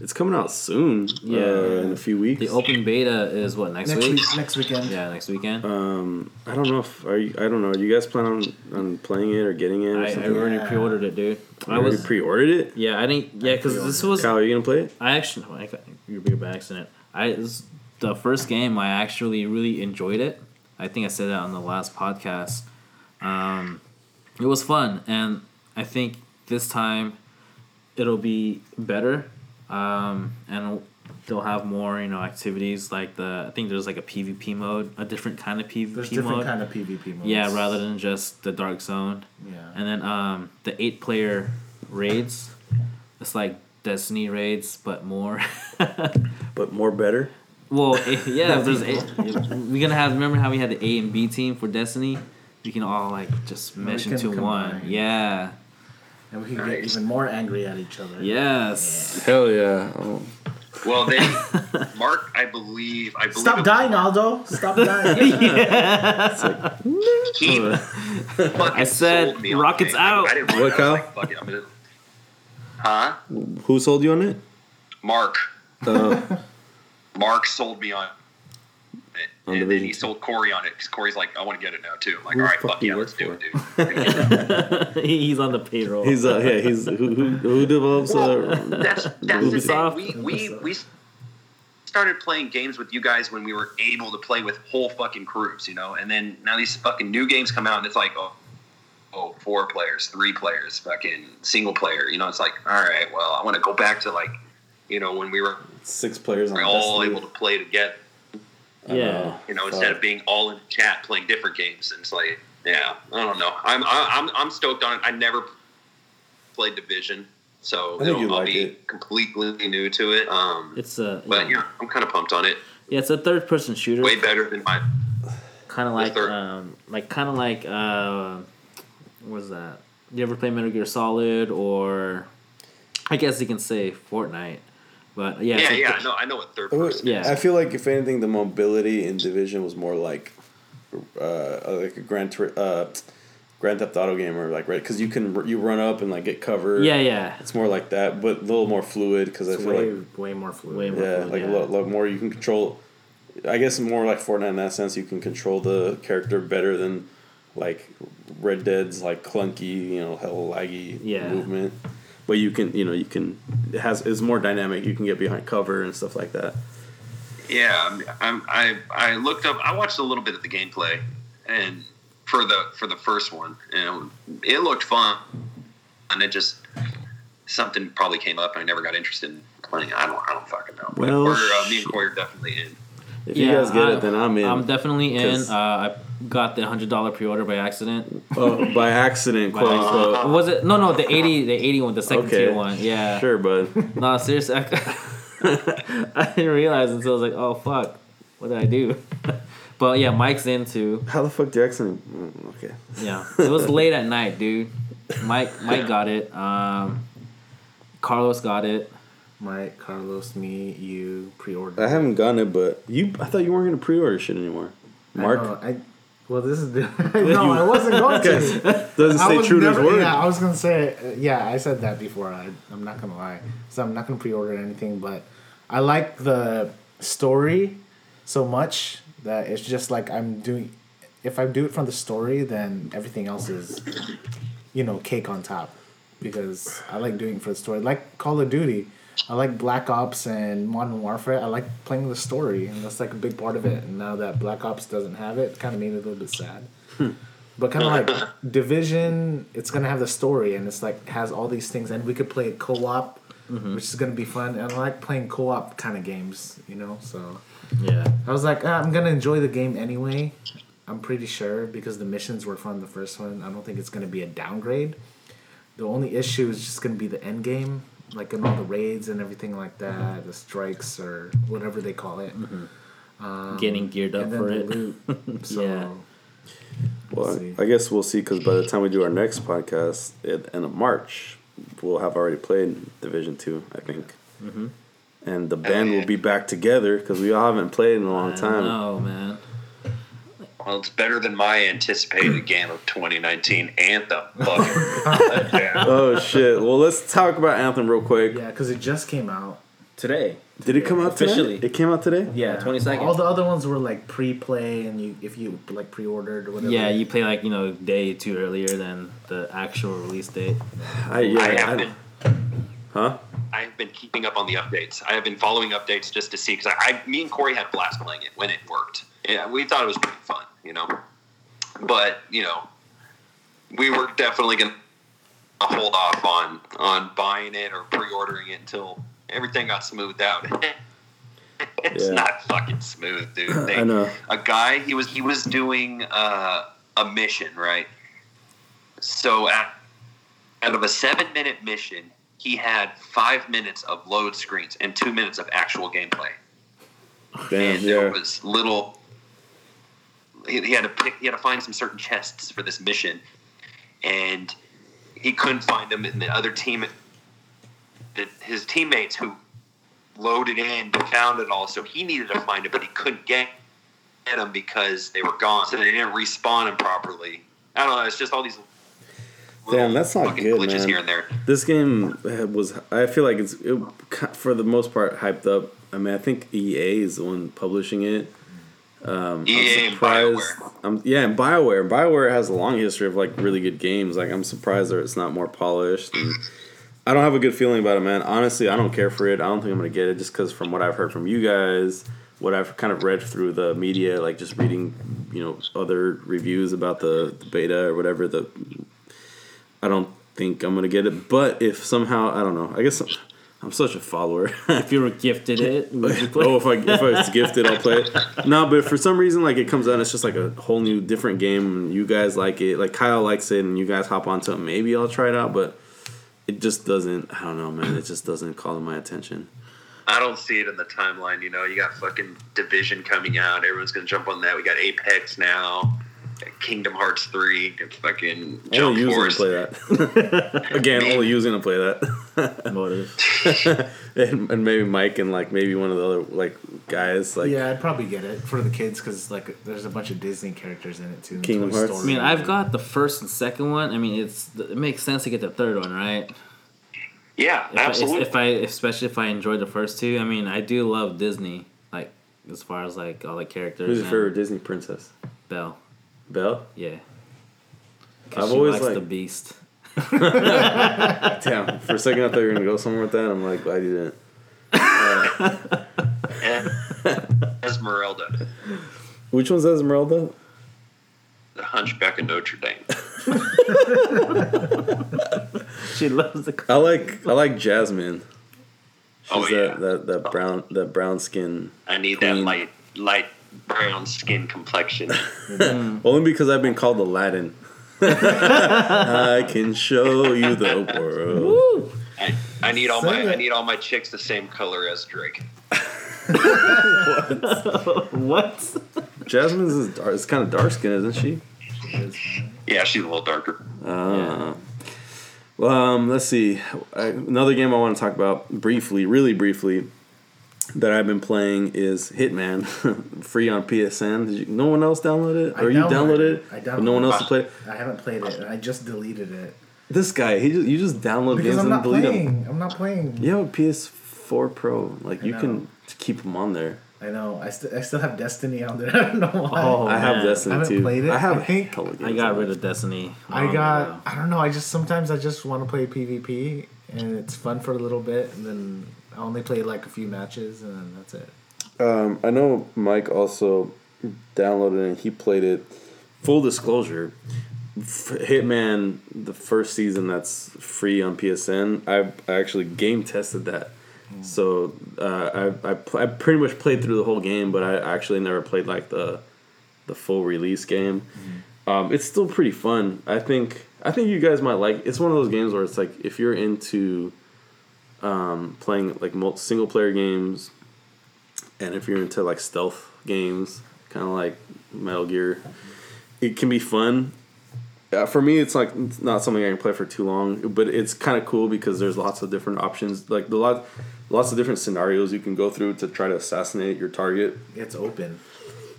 It's coming out soon. Yeah. uh, in a few weeks. The open beta is what next, Next week? week, next weekend. Yeah, next weekend. Um, I don't know if are you, I don't know. Are you guys plan on, on playing it or getting it or I, I something? already Yeah. pre-ordered it, dude. You I already was pre-ordered it. yeah, I didn't yeah because this was Kyle, are you gonna play it? I actually I got you're by accident. I this, the first game I actually really enjoyed it. I think I said that on the last podcast. Um, it was fun, and I think this time it'll be better. Um, and they'll have more you know activities like the I think there's like a PvP mode, a different kind of PvP There's different mode. kind of PvP modes. yeah, rather than just the dark zone. yeah. And then um, the eight player raids. It's like Destiny raids, but more. But more better. Well, if, yeah, if there's a, if we're gonna have. Remember how we had the A and B team for Destiny? We can all like just we mesh can into one. Yeah. And we can get Nice. even more angry at each other. Yes. Hell yeah! Oh. Well, they Mark, I believe, I believe. Stop it- dying, Aldo. Stop dying. He fucking I said, sold me on rockets the game. out. I didn't What, I was Kyle? like, fuck it, I'm gonna. Huh? Who sold you on it? Mark. Uh, Mark sold me on it. On and then he sold Corey on it because Corey's like, I want to get it now too. I'm like, Who all fuck fuck do you yeah, let's do work it, dude. he's on the payroll. he's uh, yeah, he's who who, who develops uh, That's that's the Ubisoft. thing. We we we started playing games with you guys when we were able to play with whole fucking crews, you know. And then now these fucking new games come out, and it's like, oh, oh, four players, three players, fucking single player. You know, it's like, all right, well, I want to go back to like, you know, when we were six players on all Destiny. able to play together. I Yeah. know. You know, instead of being all in chat playing different games. And it's like, yeah, I don't know. I'm I- I'm I'm stoked on it. I never played Division, so I think it'll- you'd I'll like be it. completely new to it. Um, It's a but yeah. yeah, I'm kind of pumped on it. yeah, it's a third person shooter. Way better than my. Kind of like um like kind of like uh what's that? You ever play Metal Gear Solid or I guess you can say Fortnite. But yeah, Yeah, it's yeah, th- I know. I know what third It was- person. Yeah. I feel like if anything, the mobility in Division was more like, uh, like a Grand uh, Grand Theft Auto game or like right because you can you run up and like get cover. Yeah, yeah. It's more like that, but a little more fluid because I It's feel way, like way more fluid. Way more- yeah, fluid, like yeah. a lot, lot more you can control. I guess more like Fortnite in that sense. You can control the character better than like Red Dead's like clunky, you know, hell laggy Yeah. movement. But you can, you know, you can. It has is more dynamic. You can get behind cover and stuff like that. Yeah, I'm, I'm, I I looked up. I watched a little bit of the gameplay, and for the for the first one, and it looked fun, and it just something probably came up. and I never got interested in playing. I don't I don't fucking know. Well, We're, uh, me and Corey are definitely in. If you guys get I- it, then I'm in. I'm definitely in. Uh, I got the hundred dollar pre order by accident. Oh, by accident, By quote accident. unquote. Was it? No, no, the eighty, the eighty one, the second Okay. tier one. Yeah. Sure, bud. No, seriously, I, I didn't realize until I was like, oh fuck, what did I do? but yeah, Mike's into. How the fuck do you accident? mm, Okay. Yeah, it was late at night, dude. Mike, Mike got it. Um, Carlos got it. Mike, Carlos, me, you, pre-order. I haven't gotten it, but you. I thought you weren't gonna pre-order shit anymore. I Mark know, I, well, this is. no, I wasn't going to. doesn't I say true to his word. Yeah, I was gonna say. Uh, yeah, I said that before. I, I'm not gonna lie. So I'm not gonna pre-order anything, but I like the story so much that it's just like I'm doing. If I do it from the story, then everything else is, you know, cake on top, because I like doing it for the story. Like Call of Duty, I like Black Ops and Modern Warfare. I like playing the story, and that's like a big part of it. Hmm. And now that Black Ops doesn't have it, kind of made it a little bit sad. Hmm. But kind of like Division, it's gonna have the story, and it's like has all these things, and we could play it co-op, mm-hmm. which is gonna be fun. And I like playing co-op kind of games, you know. So Yeah. I was like, ah, I'm gonna enjoy the game anyway. I'm pretty sure because the missions were fun the first one. I don't think it's gonna be a downgrade. The only issue is just gonna be the end game, like in all the raids and everything like that, the strikes or whatever they call it. Um, Getting geared up and then for the it. loot. So Yeah. Well, Let's. I guess we'll see because by the time we do our next podcast at end of March, we'll have already played Division Two, I think. Mm-hmm. And the band will be back together because we all haven't played in a long time. Oh man. Well, it's better than my anticipated game of 2019, Anthem. Oh shit! Well, let's talk about Anthem real quick. yeah, because it just came out. Today. Did it come out today? Officially. It came out today. Yeah, twenty seconds. All the other ones were like pre-play, and you if you like pre-ordered or whatever. yeah, you play like you know day two earlier than the actual release date. I, yeah, I have I- been. huh? I have been keeping up on the updates. I have been following updates just to see because I, I, me and Corey had a blast playing it when it worked. Yeah, we thought it was pretty fun, you know. But you know, we were definitely gonna hold off on on buying it or pre-ordering it until everything got smoothed out. it's Yeah. not fucking smooth, dude. They, I know. a guy he was he was doing uh, a mission right so at, out of a seven minute mission he had five minutes of load screens and two minutes of actual gameplay Damn, and there was little. He, he had to pick. He had to find some certain chests for this mission, and he couldn't find them. And the other team, the, his teammates who loaded in found it all. So he needed to find it, but he couldn't get them because they were gone. So they didn't respawn them properly. I don't know. It's just all these. Damn, that's not good, glitches man. here and there. This game was, I feel like it's it, for the most part hyped up. I mean, I think EA is the one publishing it. Um, EA and BioWare. I'm, yeah, and Bioware. Bioware has a long history of like really good games. Like I'm surprised that it's not more polished. And I don't have a good feeling about it, man. Honestly, I don't care for it. I don't think I'm gonna get it just because from what I've heard from you guys, what I've kind of read through the media, like just reading, you know, other reviews about the, the beta or whatever. The I don't think I'm gonna get it. But if somehow I don't know, I guess I'm, I'm such a follower. If you were gifted it, would you play? oh, if I if I was gifted, I'll play it. No, but for some reason like it comes out, it's just like a whole new different game, and you guys like it. Like Kyle likes it, and you guys hop onto it. Maybe I'll try it out, but it just doesn't. I don't know, man. It just doesn't call to my attention. I don't see it in the timeline. You know, you got fucking Division coming out. Everyone's gonna jump on that. We got Apex now. Got Kingdom Hearts three. and Fucking Only Jump using to Force. play that. Again, only you's gonna play that. And, and maybe Mike and like maybe one of the other like guys like yeah, I'd probably get it for the kids because like there's a bunch of Disney characters in it too. Kingdom Toy Hearts. I mean, I've got the first and second one. I mean, it's it makes sense to get the third one, right? Yeah, If I, absolutely. if I, especially if I enjoyed the first two. I mean, I do love Disney, like as far as like all the characters. who's your favorite Disney princess? Belle, Belle. yeah. I've I've always always likes like- the Beast. Damn. For a second, I thought you were gonna go somewhere with that. I'm like, glad you didn't. Uh, and Esmeralda, Which one's Esmeralda? the Hunchback of Notre Dame. She loves the. I like I like Jasmine. Oh, She's Oh, yeah. that, that that brown that brown skin. I need Queen. that light light brown skin complexion. Only because I've been called Aladdin. I can show you the world. I, I need all Say my I need all my chicks the same color as Drake. what? Jasmine's is, dark, is kind of dark skin, isn't she? Yeah, she's a little darker. Uh, Well, um, let's see. I, another game I want to talk about briefly, really briefly, that I've been playing is Hitman, free on PSN. Did you, no one else download it, I or you downloaded downloaded it. it, I but no one else to play it. I haven't played it. I just deleted it This guy, he just you just download because games I'm and not delete them. I'm not playing. You have a PS4 Pro, like I you know. can keep them on there. I know. I still I still have Destiny on there. I don't know why. Oh, I have man. Destiny I haven't too. played it. I have I think hella games I got rid of Destiny. I got. ago. I don't know. I just sometimes I just want to play PvP and it's fun for a little bit, and then I only played like a few matches, and then that's it. Um, I know Mike also downloaded it and he played it. Full disclosure, F- Hitman, the first season that's free on PSN, I, I actually game tested that. So uh, I, I, pl- I pretty much played through the whole game, but I actually never played like the the full release game. Um, it's still pretty fun. I think I think you guys might like. It. It's one of those games where it's like if you're into um, playing like single player games, and if you're into like stealth games, kind of like Metal Gear, it can be fun. Uh, for me, it's like it's not something I can play for too long, but it's kind of cool because there's lots of different options, like the lot, lots of different scenarios you can go through to try to assassinate your target. It's open.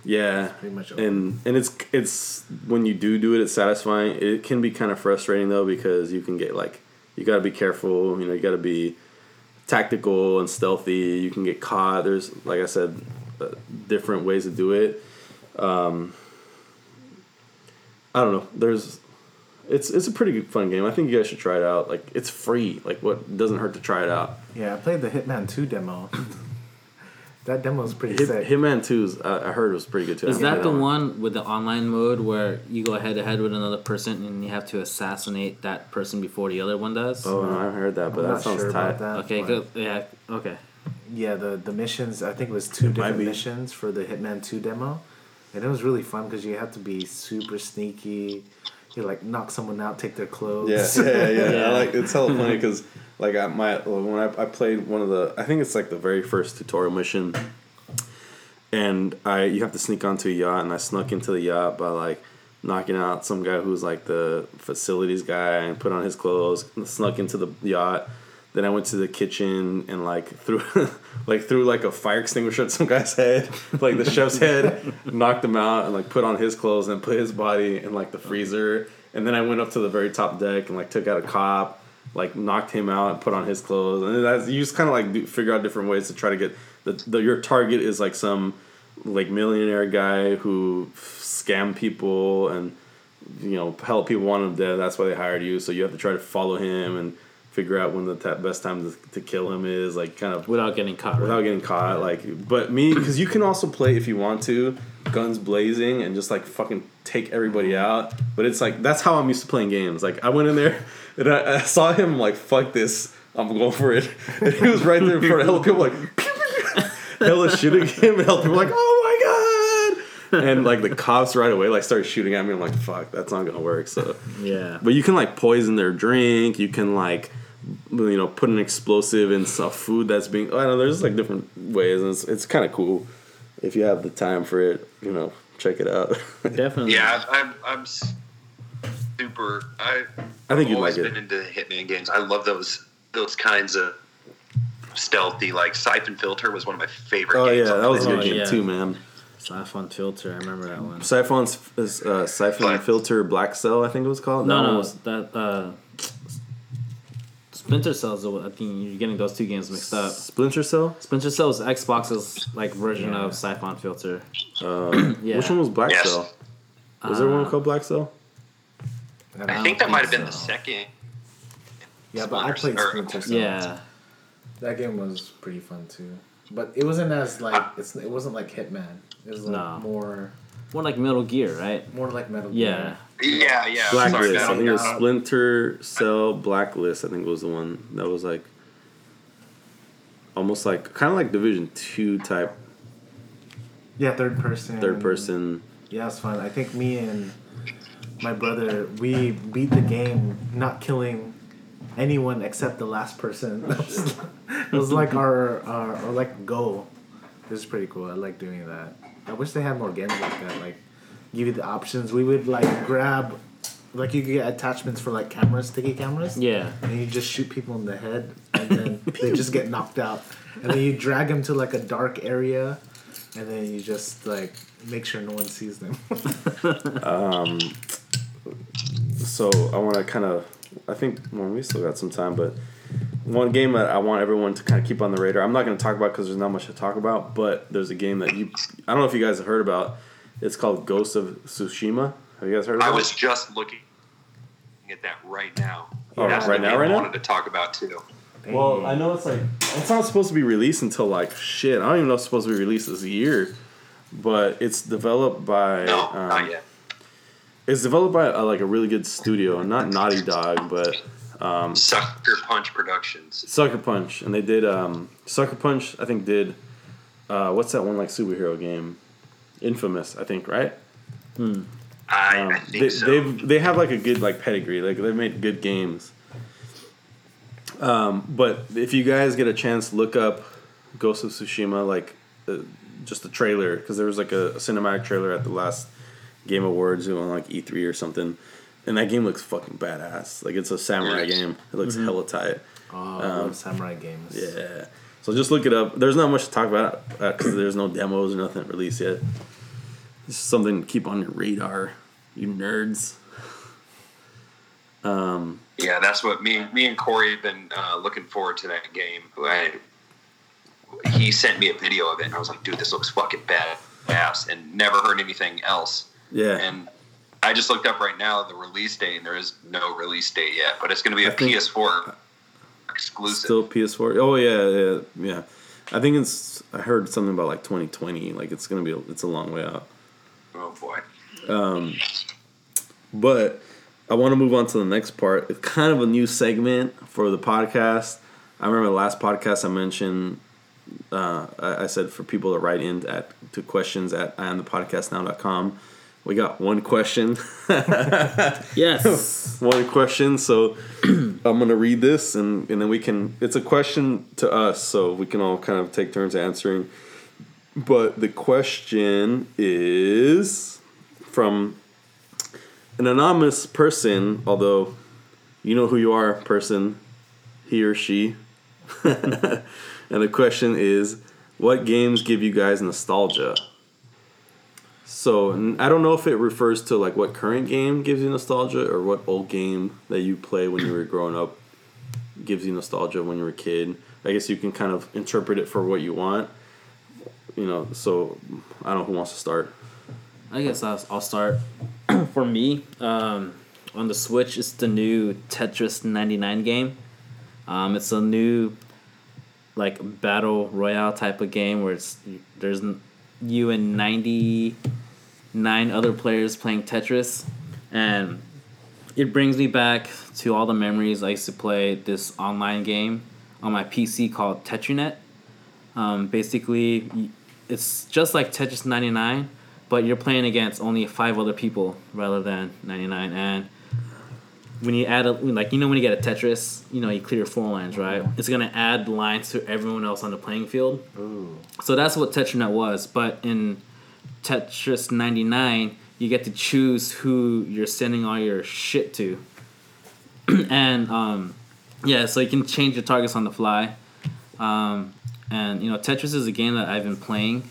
Yeah, pretty much open. and and it's it's when you do do it, it's satisfying. It can be kind of frustrating though because you can get like you got to be careful. You know, you got to be tactical and stealthy. You can get caught. There's like I said, uh, different ways to do it. Um, I don't know. There's it's it's a pretty fun game. I think you guys should try it out. Like it's free. Like what doesn't hurt to try it out. Yeah, I played the Hitman Two demo. That demo is pretty Hit, sick. Hitman 2's I, I heard was pretty good too. Is haven't that played the one with the online mode where you go head to head with another person and you have to assassinate that person before the other one does? Oh no, I haven't heard that, but I'm that sounds sure tight. that. okay, good. Yeah, okay. Yeah, the the missions. I think it was two It different missions for the Hitman Two demo, and it was really fun because you have to be super sneaky. You like knock someone out, take their clothes. Yeah, yeah, yeah. Yeah. I like it's hella funny because like I my when I, I played one of the I think it's like the very first tutorial mission. and I you have to sneak onto a yacht, and I snuck into the yacht by like knocking out some guy who's like the facilities guy and put on his clothes, and snuck into the yacht. Then I went to the kitchen and like threw like threw like a fire extinguisher at some guy's head, like the chef's head, knocked him out and like put on his clothes and put his body in like the freezer. And then I went up to the very top deck and like took out a cop, like knocked him out and put on his clothes. And that's you just kind of like do, figure out different ways to try to get the, the your target is like some like millionaire guy who scam people and you know help people want him dead. That's why they hired you. So you have to try to follow him and figure out when the ta- best time to, to kill him is. Like kind of without getting caught. without right? getting caught. Like, but me because you can also play if you want to, guns blazing and just like fucking take everybody out. But it's like that's how I'm used to playing games. Like I went in there and I, I saw him like fuck this. I'm going for it. And he was right there in front of hella people like hella shooting him and hella people like oh my god. And like the cops right away like started shooting at me. I'm like fuck that's not gonna work. So Yeah. but you can like poison their drink. You can like, you know, put an explosive in some food that's being. I don't know. There's like different ways, and it's, it's kind of cool if you have the time for it. You know, check it out. Definitely. Yeah, I'm I'm super. I I think you've you'd always like it. been into Hitman games. I love those those kinds of stealthy. Like Siphon Filter was one of my favorite. Oh games yeah, that was a Oh, good game yeah. too, man. Siphon filter. I remember that one. Siphon's uh, Siphon Black- Filter Black Cell, I think it was called. No, That one no, was- that uh, Splinter Cell's. the one- I think you're getting those two games mixed up. Splinter Cell. Splinter Cell is Xbox's like version Yeah. of Siphon filter. Uh, Yeah. Which one was Black Yes. Cell? Was there one Uh, called Black Cell? And I don't think that might have think been the second. Yeah, but I played Splinter- Splinter Cell. Yeah. That game was pretty fun too. But it wasn't as like it's it wasn't like Hitman. It was like No. more More like Metal Gear, right? more like Metal Gear. Yeah, yeah. Yeah. Blacklist. Sorry, I think it was Gear. Splinter Cell Blacklist. I think was the one that was like almost like kind of like Division Two type Yeah, third person. third person. Yeah, it's fun. I think me and my brother we beat the game not killing anyone except the last person. That it was like our, our our like goal. This is pretty cool. I like doing that. I wish they had more games like that. Like give you the options. We would like grab like you could get attachments for like cameras, sticky cameras. Yeah. And you just shoot people in the head, and then they just get knocked out. And then you drag them to like a dark area, and then you just like make sure no one sees them. Um, so I want to kind of. I think well, we still got some time, but one game that I want everyone to kind of keep on the radar. I'm not going to talk about because there's not much to talk about, but there's a game that you. I don't know if you guys have heard about. It's called Ghost of Tsushima. Have you guys heard of it? I it? was just looking at that right now. Oh, That's right now, right I now? wanted to talk about too. Well, I know it's like it's not supposed to be released until like shit. I don't even know if it's supposed to be released this year, but it's developed by. No, um, not yet. It's developed by uh, like a really good studio, not Naughty Dog, but Sucker Punch Productions. Sucker Punch, and they did um, Sucker Punch. I think did uh, what's that one like superhero game? Infamous, I think, right? I, Um, I think they, so. They've they have like a good like pedigree. Like they've made good games. Um, but if you guys get a chance, look up Ghost of Tsushima, like uh, just the trailer, because there was like a, cinematic trailer at the last Game Awards on like E3 or something, and that game looks fucking badass. Like it's a samurai game. It looks hella tight. Oh, I love samurai games. Yeah. So just look it up. There's not much to talk about because there's no demos or nothing released yet. It's just something to keep on your radar, you nerds. Um, Yeah, that's what me me and Corey have been uh, looking forward to that game. I, he sent me a video of it, and I was like, "Dude, this looks fucking badass," and never heard anything else. yeah. And I just looked up right now the release date, and there is no release date yet, but it's going to be a I think- PS4 exclusive. Still PS4. Oh yeah, yeah, yeah. I think it's. I heard something about like 2020. Like it's gonna be. A, it's a long way out. oh boy, Um, But I want to move on to the next part. It's kind of a new segment for the podcast. I remember the last podcast I mentioned. Uh, I, I said for people to write in at to questions at iamthepodcastnow.com. We got one question. Yes. one question. So I'm gonna read this, and and then we can. It's a question to us, so we can all kind of take turns answering. But the question is from an anonymous person, although you know who you are, person, he or she. and the question is what games give you guys nostalgia? So I don't know if it refers to like what current game gives you nostalgia or what old game that you play when you were growing up gives you nostalgia when you were a kid. I guess you can kind of interpret it for what you want. You know, so I don't know who wants to start. I guess I'll, I'll start. For me, um, on the Switch, it's the new Tetris 99 game. Um, it's a new, like, battle royale type of game where it's there's you and 99 other players playing Tetris. And it brings me back to all the memories I used to play this online game on my PC called Tetrinet. Um, basically, it's just like Tetris 99, but you're playing against only five other people rather than 99. And when you add a, like, you know, when you get a Tetris, you know, you clear four lines, right? It's to add lines to everyone else on the playing field. Ooh. So that's what Tetrinet was. But in Tetris 99, you get to choose who you're sending all your shit to. and um, yeah, so you can change your targets on the fly. Um, and you know, Tetris is a game that I've been playing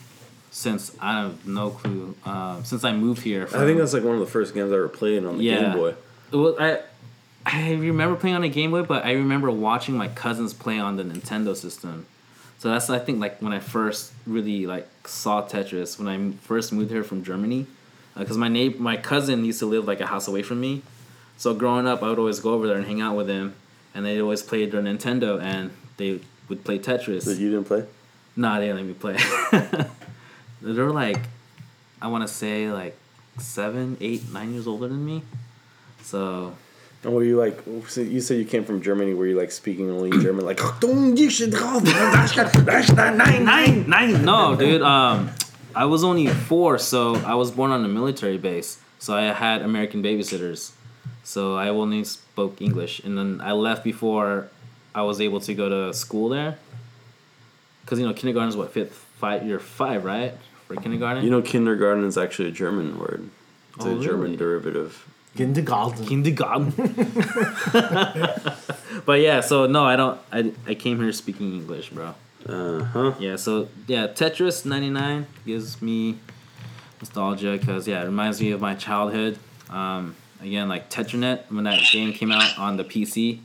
since I have no clue. Uh, since I moved here. I think that's like one of the first games I ever played on the Yeah. Game Boy. Well, I I remember playing on a Game Boy, but I remember watching my cousins play on the Nintendo system. So that's I think like when I first really like saw Tetris when I first moved here from Germany, uh, because my neighbor, my cousin used to live like a house away from me. So growing up, I would always go over there and hang out with him, and they always played their Nintendo and they would play Tetris. That you didn't play? Nah, they didn't let me play. they were like, I want to say like seven, eight, nine years older than me. So And were you like? so You said you came from Germany. Were you like speaking only German? Like, nine, nine. No, dude. Um, I was only four, so I was born on a military base. So I had American babysitters. So I only spoke English, and then I left before I was able to go to school there. Cause you know kindergarten is what fifth, five. You're five, right? For kindergarten. you know, kindergarten is actually a German word. It's Oh, a German derivative. Kindergarten. kindergarten. but yeah, so no, I don't. I, I came here speaking English, bro. Uh huh. Yeah, so yeah, Tetris 99 gives me nostalgia because yeah, it reminds me of my childhood. Um, again, like Tetrinet when that game came out on the PC.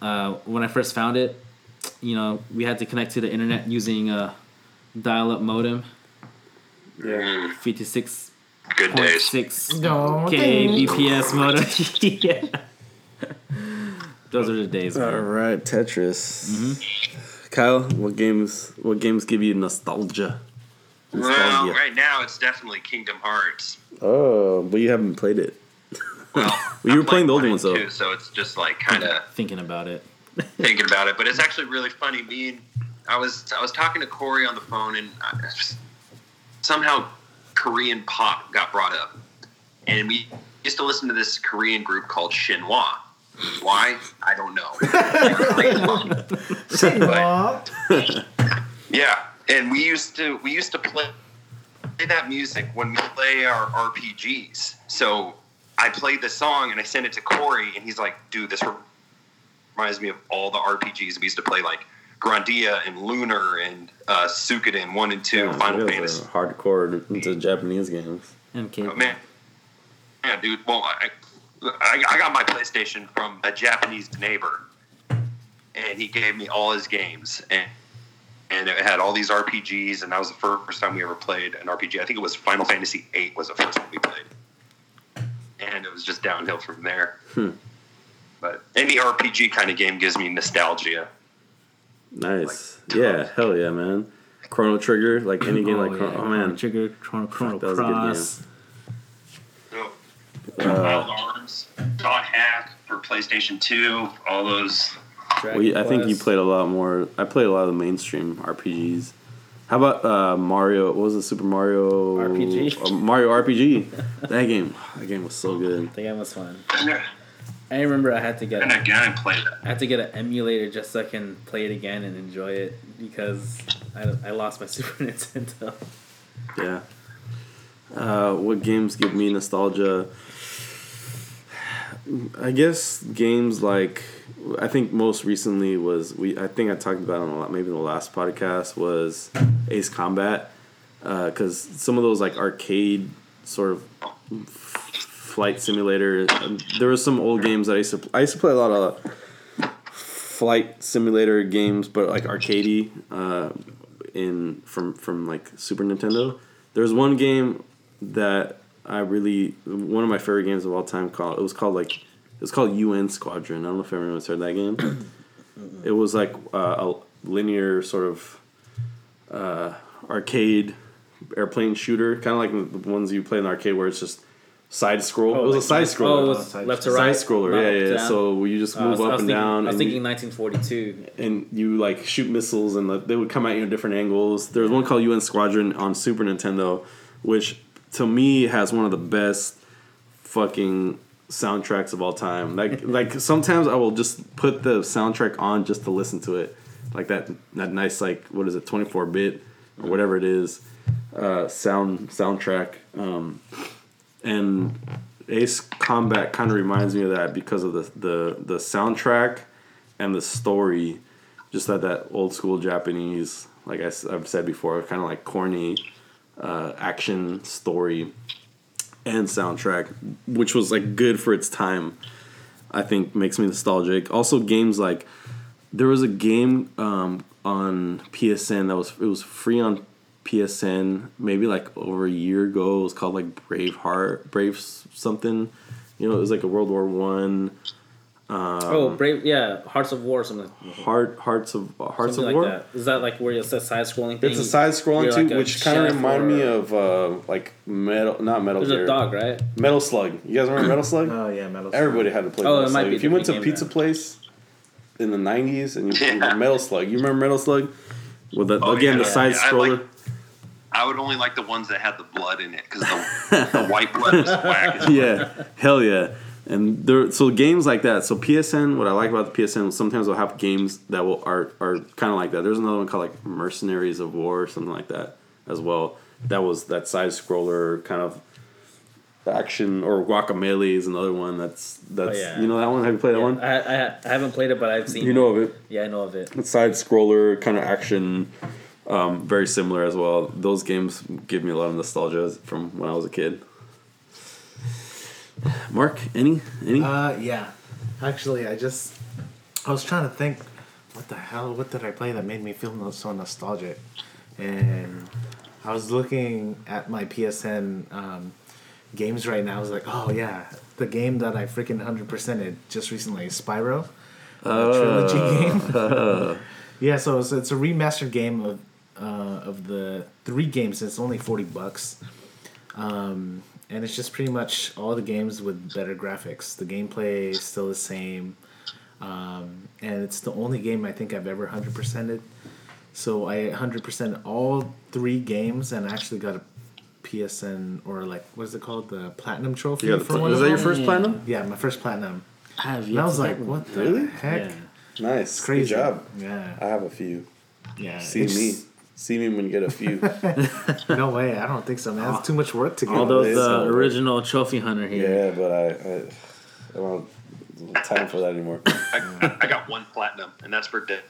Uh, when I first found it, you know, we had to connect to the internet using a dial-up modem, Yeah. 56 Good days. 0.6 No, K BPS modem. yeah. Those are the days. All Man. right, Tetris. Mm-hmm. Kyle, what games? What games give you nostalgia? Well, right now it's definitely Kingdom Hearts. Oh, but you haven't played it. Well, Well, you were playing the old one ones, and though. two, so it's just like kind of Thinking about it. thinking about it. But it's actually really funny. Me and I was I was talking to Corey on the phone, and I, somehow Korean pop got brought up, and we used to listen to this Korean group called Shinhwa. Why? I don't know. Korean Yeah, and we used to we used to play play that music when we play our RPGs. So I played the song and I sent it to Corey, and he's like, "Dude, this reminds me of all the RPGs we used to play, like Grandia and Lunar and uh, Suikoden one and two, Final you guys Fantasy." are hardcore into Japanese games. And Oh, man, yeah, dude. Well, I, I I got my PlayStation from a Japanese neighbor, and he gave me all his games, and and it had all these RPGs, and that was the first time we ever played an RPG. I think it was Final Fantasy VIII was the first one we played, and it was just downhill from there. Hmm. But any RPG kind of game gives me nostalgia. Nice. Like, yeah, hell yeah, man. Chrono Trigger, like any game like Chrono. yeah. Oh man, Trigger, Chrono, Chrono that was a good Cross. Uh, Wild Arms, Dot Hack for PlayStation Two, all those. we, I think you played a lot more. I played a lot of the mainstream RPGs. How about uh, Mario? What was it? Super Mario RPG? Uh, Mario RPG. that game. That game was so good. The game was fun. And I remember I had to get and again, I played that. I had to get an emulator just so I can play it again and enjoy it because I, I lost my Super Nintendo. Yeah. Uh, what games give me nostalgia? I guess games like I think most recently was we I think I talked about it on a lot maybe the last podcast was Ace Combat because some of those like arcade sort of f- flight simulator um, there were some old games that I used to I used to play a lot of flight simulator games but like arcadey uh, in from from like Super Nintendo. There's one game that I really one of my favorite games of all time called it was called like it was called UN Squadron. I don't know if everyone's heard that game. it was like uh, a linear sort of uh, arcade airplane shooter, kind of like the ones you play in the arcade where it's just side scroll. it was a side Oh, scroller. was left to right. Side scroller, yeah, yeah. down. So you just Uh, move I up and thinking- down, I was thinking you, 1942. and you like shoot missiles, and like, they would come at you in different angles. There was one called UN Squadron on Super Nintendo, which to me has one of the best fucking soundtracks of all time. Like like sometimes I will just put the soundtrack on just to listen to it. Like that that nice like what is it, twenty four bit or whatever it is, uh, sound soundtrack. Um, and Ace Combat kind of reminds me of that because of the the the soundtrack and the story. Just that that old school Japanese, like I, have said before, kind of like corny uh, action story and soundtrack, which was like good for its time. I think makes me nostalgic. Also, games like there was a game um, on PSN that was it was free on PSN maybe like over a year ago. It was called like Braveheart, Brave something. You know, it was like a World War One. oh, Brave, yeah, Hearts of War, or something. Heart Hearts of Hearts something of War. like that. Is that like where it's a side scrolling thing? It's a side scrolling too, like which kind of chef reminded me of uh, like metal, not Metal There's Gear, a dog, right? Metal Slug. You guys remember Metal Slug? Oh yeah, metal. Slug. Everybody had to play. Oh, Metal it might Slug. be If you went to a game pizza then. place in the '90s and you Yeah. Metal Slug, you remember Metal Slug? With the Oh, again yeah, the side yeah, I scroller. Like- I would only like the ones that had the blood in it because the, the white blood was whack. yeah, hell yeah. And there, so games like that. So PSN, what I like about the PSN, sometimes they'll have games that will are are kind of like that. There's another one called like Mercenaries of War or something like that as well. That was that side scroller kind of action or Guacamelee is another one. That's that's Oh, yeah. you know that one. Have you played that one? I, I I haven't played it, but I've seen. You know of it. Yeah, I know of it. side scroller kind of action um, very similar as well those games give me a lot of nostalgia from when i was a kid mark any any Uh, yeah. Actually, I just I was trying to think, what the hell? What did I play that made me feel so nostalgic? And I was looking at my PSN um, games right now. I was like, oh yeah, the game that I freaking hundred percented just recently, Spyro, the trilogy game. yeah, so it's, it's a remastered game of uh, of the three games. It's only forty bucks. Um, and it's just pretty much all the games with better graphics. The gameplay is still the same, um, and it's the only game I think I've ever hundred percented. So I hundred percent all three games, and I actually got a PSN or like what is it called, the platinum trophy. yeah, the, for one is that your them. first platinum Yeah, my first platinum. I have. And I was like, what the Really? heck? Yeah. nice Crazy. good job Yeah, i have a few yeah. see It's me just- see me when you get a few No way. I don't think so, man. It's too much work to get. All all those the all- original trophy hunter here. yeah but I, I i don't have time for that anymore I, I got one platinum, and that's for De-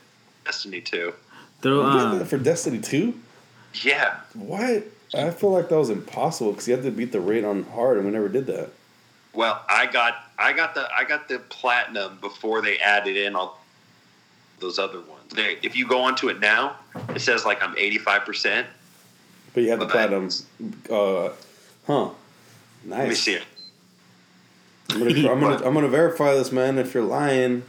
Destiny 2. Throw um, for destiny 2 Yeah. what i feel like that was impossible because you had to beat the rate on hard and we never did that Well, I got I got the I got the platinum before they added in all those other ones. They, if you go onto it now, it says like I'm 85 percent. But you have the But I- platinum. Uh, huh. Nice. Let me see it. I'm gonna, I'm gonna I'm gonna verify this, man. If you're lying,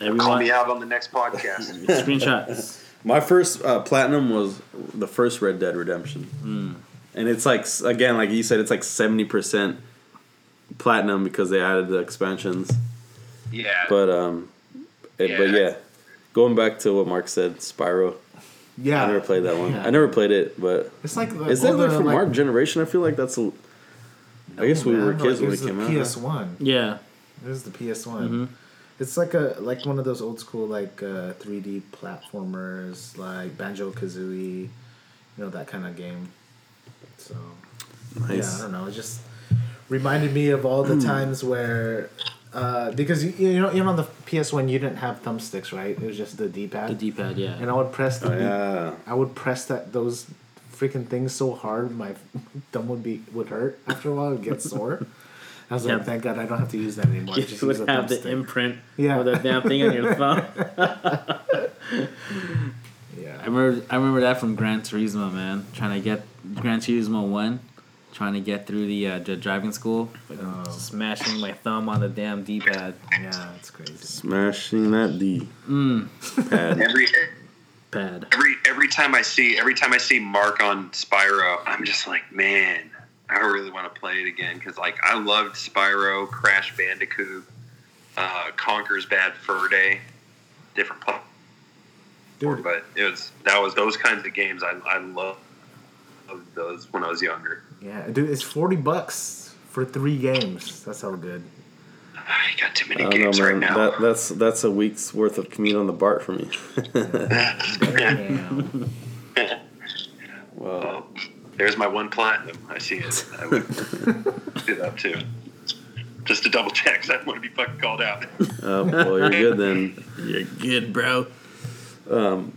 Everyone. Call everyone me out on the next podcast. screenshots. my first uh, platinum was the first Red Dead Redemption, and it's like again, like you said, it's like seventy percent platinum because they added the expansions. yeah. But um, it, but Yeah. Yeah, going back to what Mark said, Spyro. Yeah, I never played that one. Yeah. I never played it, but It's like the, is that all like the, from our generation? I feel like that's a. I guess we Man, were kids it when it was came the out. PS One. Yeah. It was the PS One. Mm-hmm. It's like a like one of those old school like uh, 3D platformers like Banjo Kazooie, you know that kind of game. So nice. yeah, I don't know. It just reminded me of all the times where. Uh, because you, you know, even on the PS One, you didn't have thumbsticks, right? It was just the D pad. The D pad, yeah. and I would press the Oh, yeah. I would press that those freaking things so hard my thumb would be would hurt after a while. It would get sore. I was Yeah. like, thank God I don't have to use that anymore. I You just would use a have the thumbstick. imprint Yeah. of the damn thing on your thumb. I Yeah. remember I remember that from Gran Turismo, man. Trying to get Gran Turismo one, trying to get through the uh, the driving school, fucking Oh. smashing my thumb on the damn D pad. Yeah, it's crazy. Smashing that D Mm, pad. Every pad. every every time I see every time I see Mark on Spyro, I'm just like, man, I really want to play it again because like I loved Spyro, Crash Bandicoot, uh, Conker's Bad Fur Day, different platform, Dude, but it was that was those kinds of games I I loved those when I was younger. Yeah, dude, it's forty bucks for three games. That's how good. I got too I many don't know, games man. right now. That, that's that's a week's worth of commute on the BART for me. Damn. well, Oh, there's my one platinum. I see it. I would do that too. Just to double check, 'cause I don't want to be fucking called out. uh, well, you're good then. You're good, bro. Um,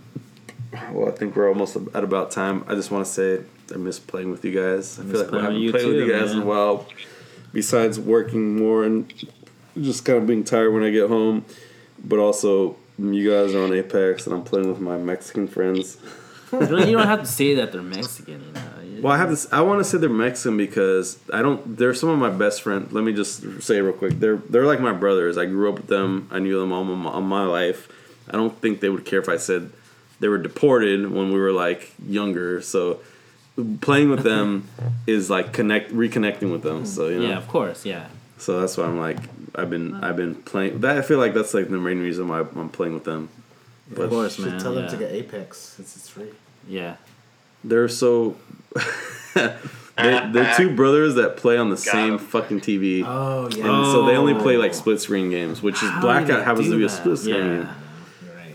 well, I think we're almost at about time. I just want to say I miss playing with you guys. I Miss feel like I haven't you played with you guys in a while. Besides working more and just kind of being tired when I get home, but also you guys are on Apex and I'm playing with my Mexican friends. You don't, have to say that they're Mexican, you know. Well, I have this. I want to say they're Mexican because I don't. They're some of my best friends. Let me just say real quick. They're they're like my brothers. I grew up with them. I knew them all my, all my life. I don't think they would care if I said they were deported when we were like younger. So playing with them is like connect reconnecting with them. So you know. Yeah, of course, yeah. So that's why I'm like I've been I've been playing. That I feel like that's like the main reason why I'm playing with them. But Of course, Should man. tell them to get Apex since it's free. yeah. they're so. they, they're two brothers that play on the Got same 'em. fucking TV. Oh yeah. And so they only play Oh. like split screen games, which is How Blackout happens to be a split screen Yeah. game.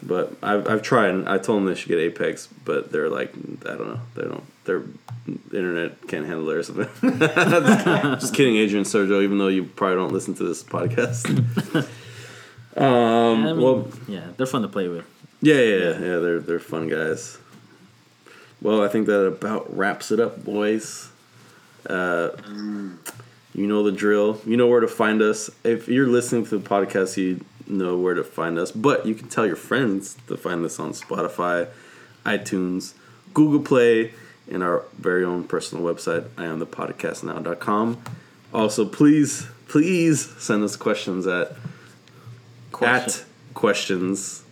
You're right. But I've, I've tried. and I told them they should get Apex, but they're like, I don't know. They don't. Their internet can't handle it or something. Just kidding, Adrian Sergio. Even though you probably don't listen to this podcast. um. I mean, well, yeah, they're fun to play with. yeah, yeah, yeah, yeah. They're they're fun guys. Well, I think that about wraps it up, boys. Uh, you know the drill. You know where to find us. If you're listening to the podcast, you know where to find us. But you can tell your friends to find us on Spotify, iTunes, Google Play, and our very own personal website, iamthepodcastnow.com. Also, please, please send us questions at at questions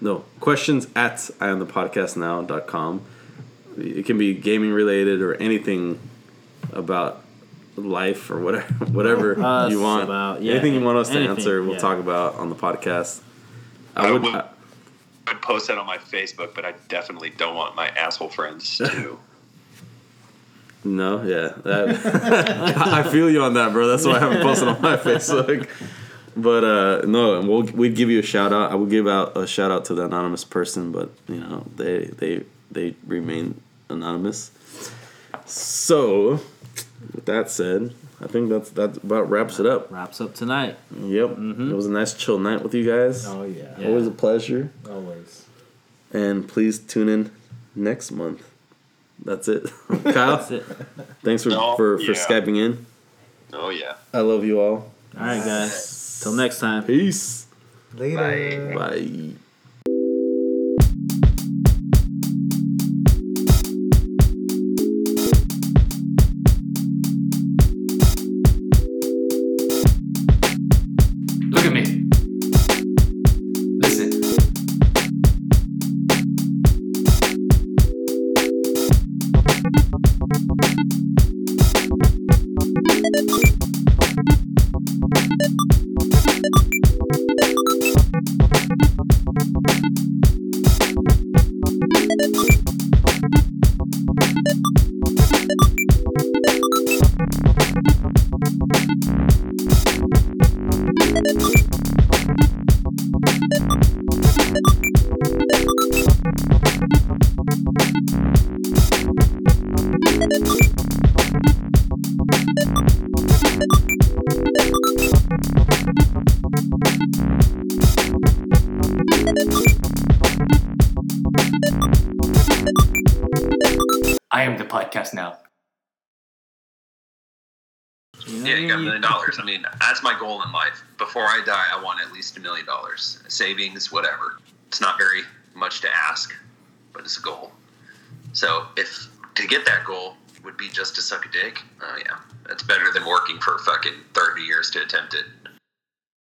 no questions at iamthepodcastnow.com it can be gaming related or anything about life or whatever whatever Us, you want. about- yeah, anything you want us to answer we'll yeah. talk about on the podcast. I I would would- I- I'd post that on my Facebook, but I definitely don't want my asshole friends to. no yeah that, i feel you on that bro. That's why i haven't posted on my facebook. But uh no we'll we'd give you a shout out. I would give out a shout out to the anonymous person but you know they they they remain anonymous. So with that said i think that's that about wraps it up Wraps up tonight. yep mm-hmm. it was a nice chill night with you guys Oh yeah. Yeah. always a pleasure Always. and please tune in next month that's it kyle That's it. thanks for No, for, for yeah. skyping in Oh yeah. i love you all All right, guys. Till next time. peace Later. bye Look dollars. I mean, that's my goal in life. Before I die, I want at least a million dollars, savings, whatever.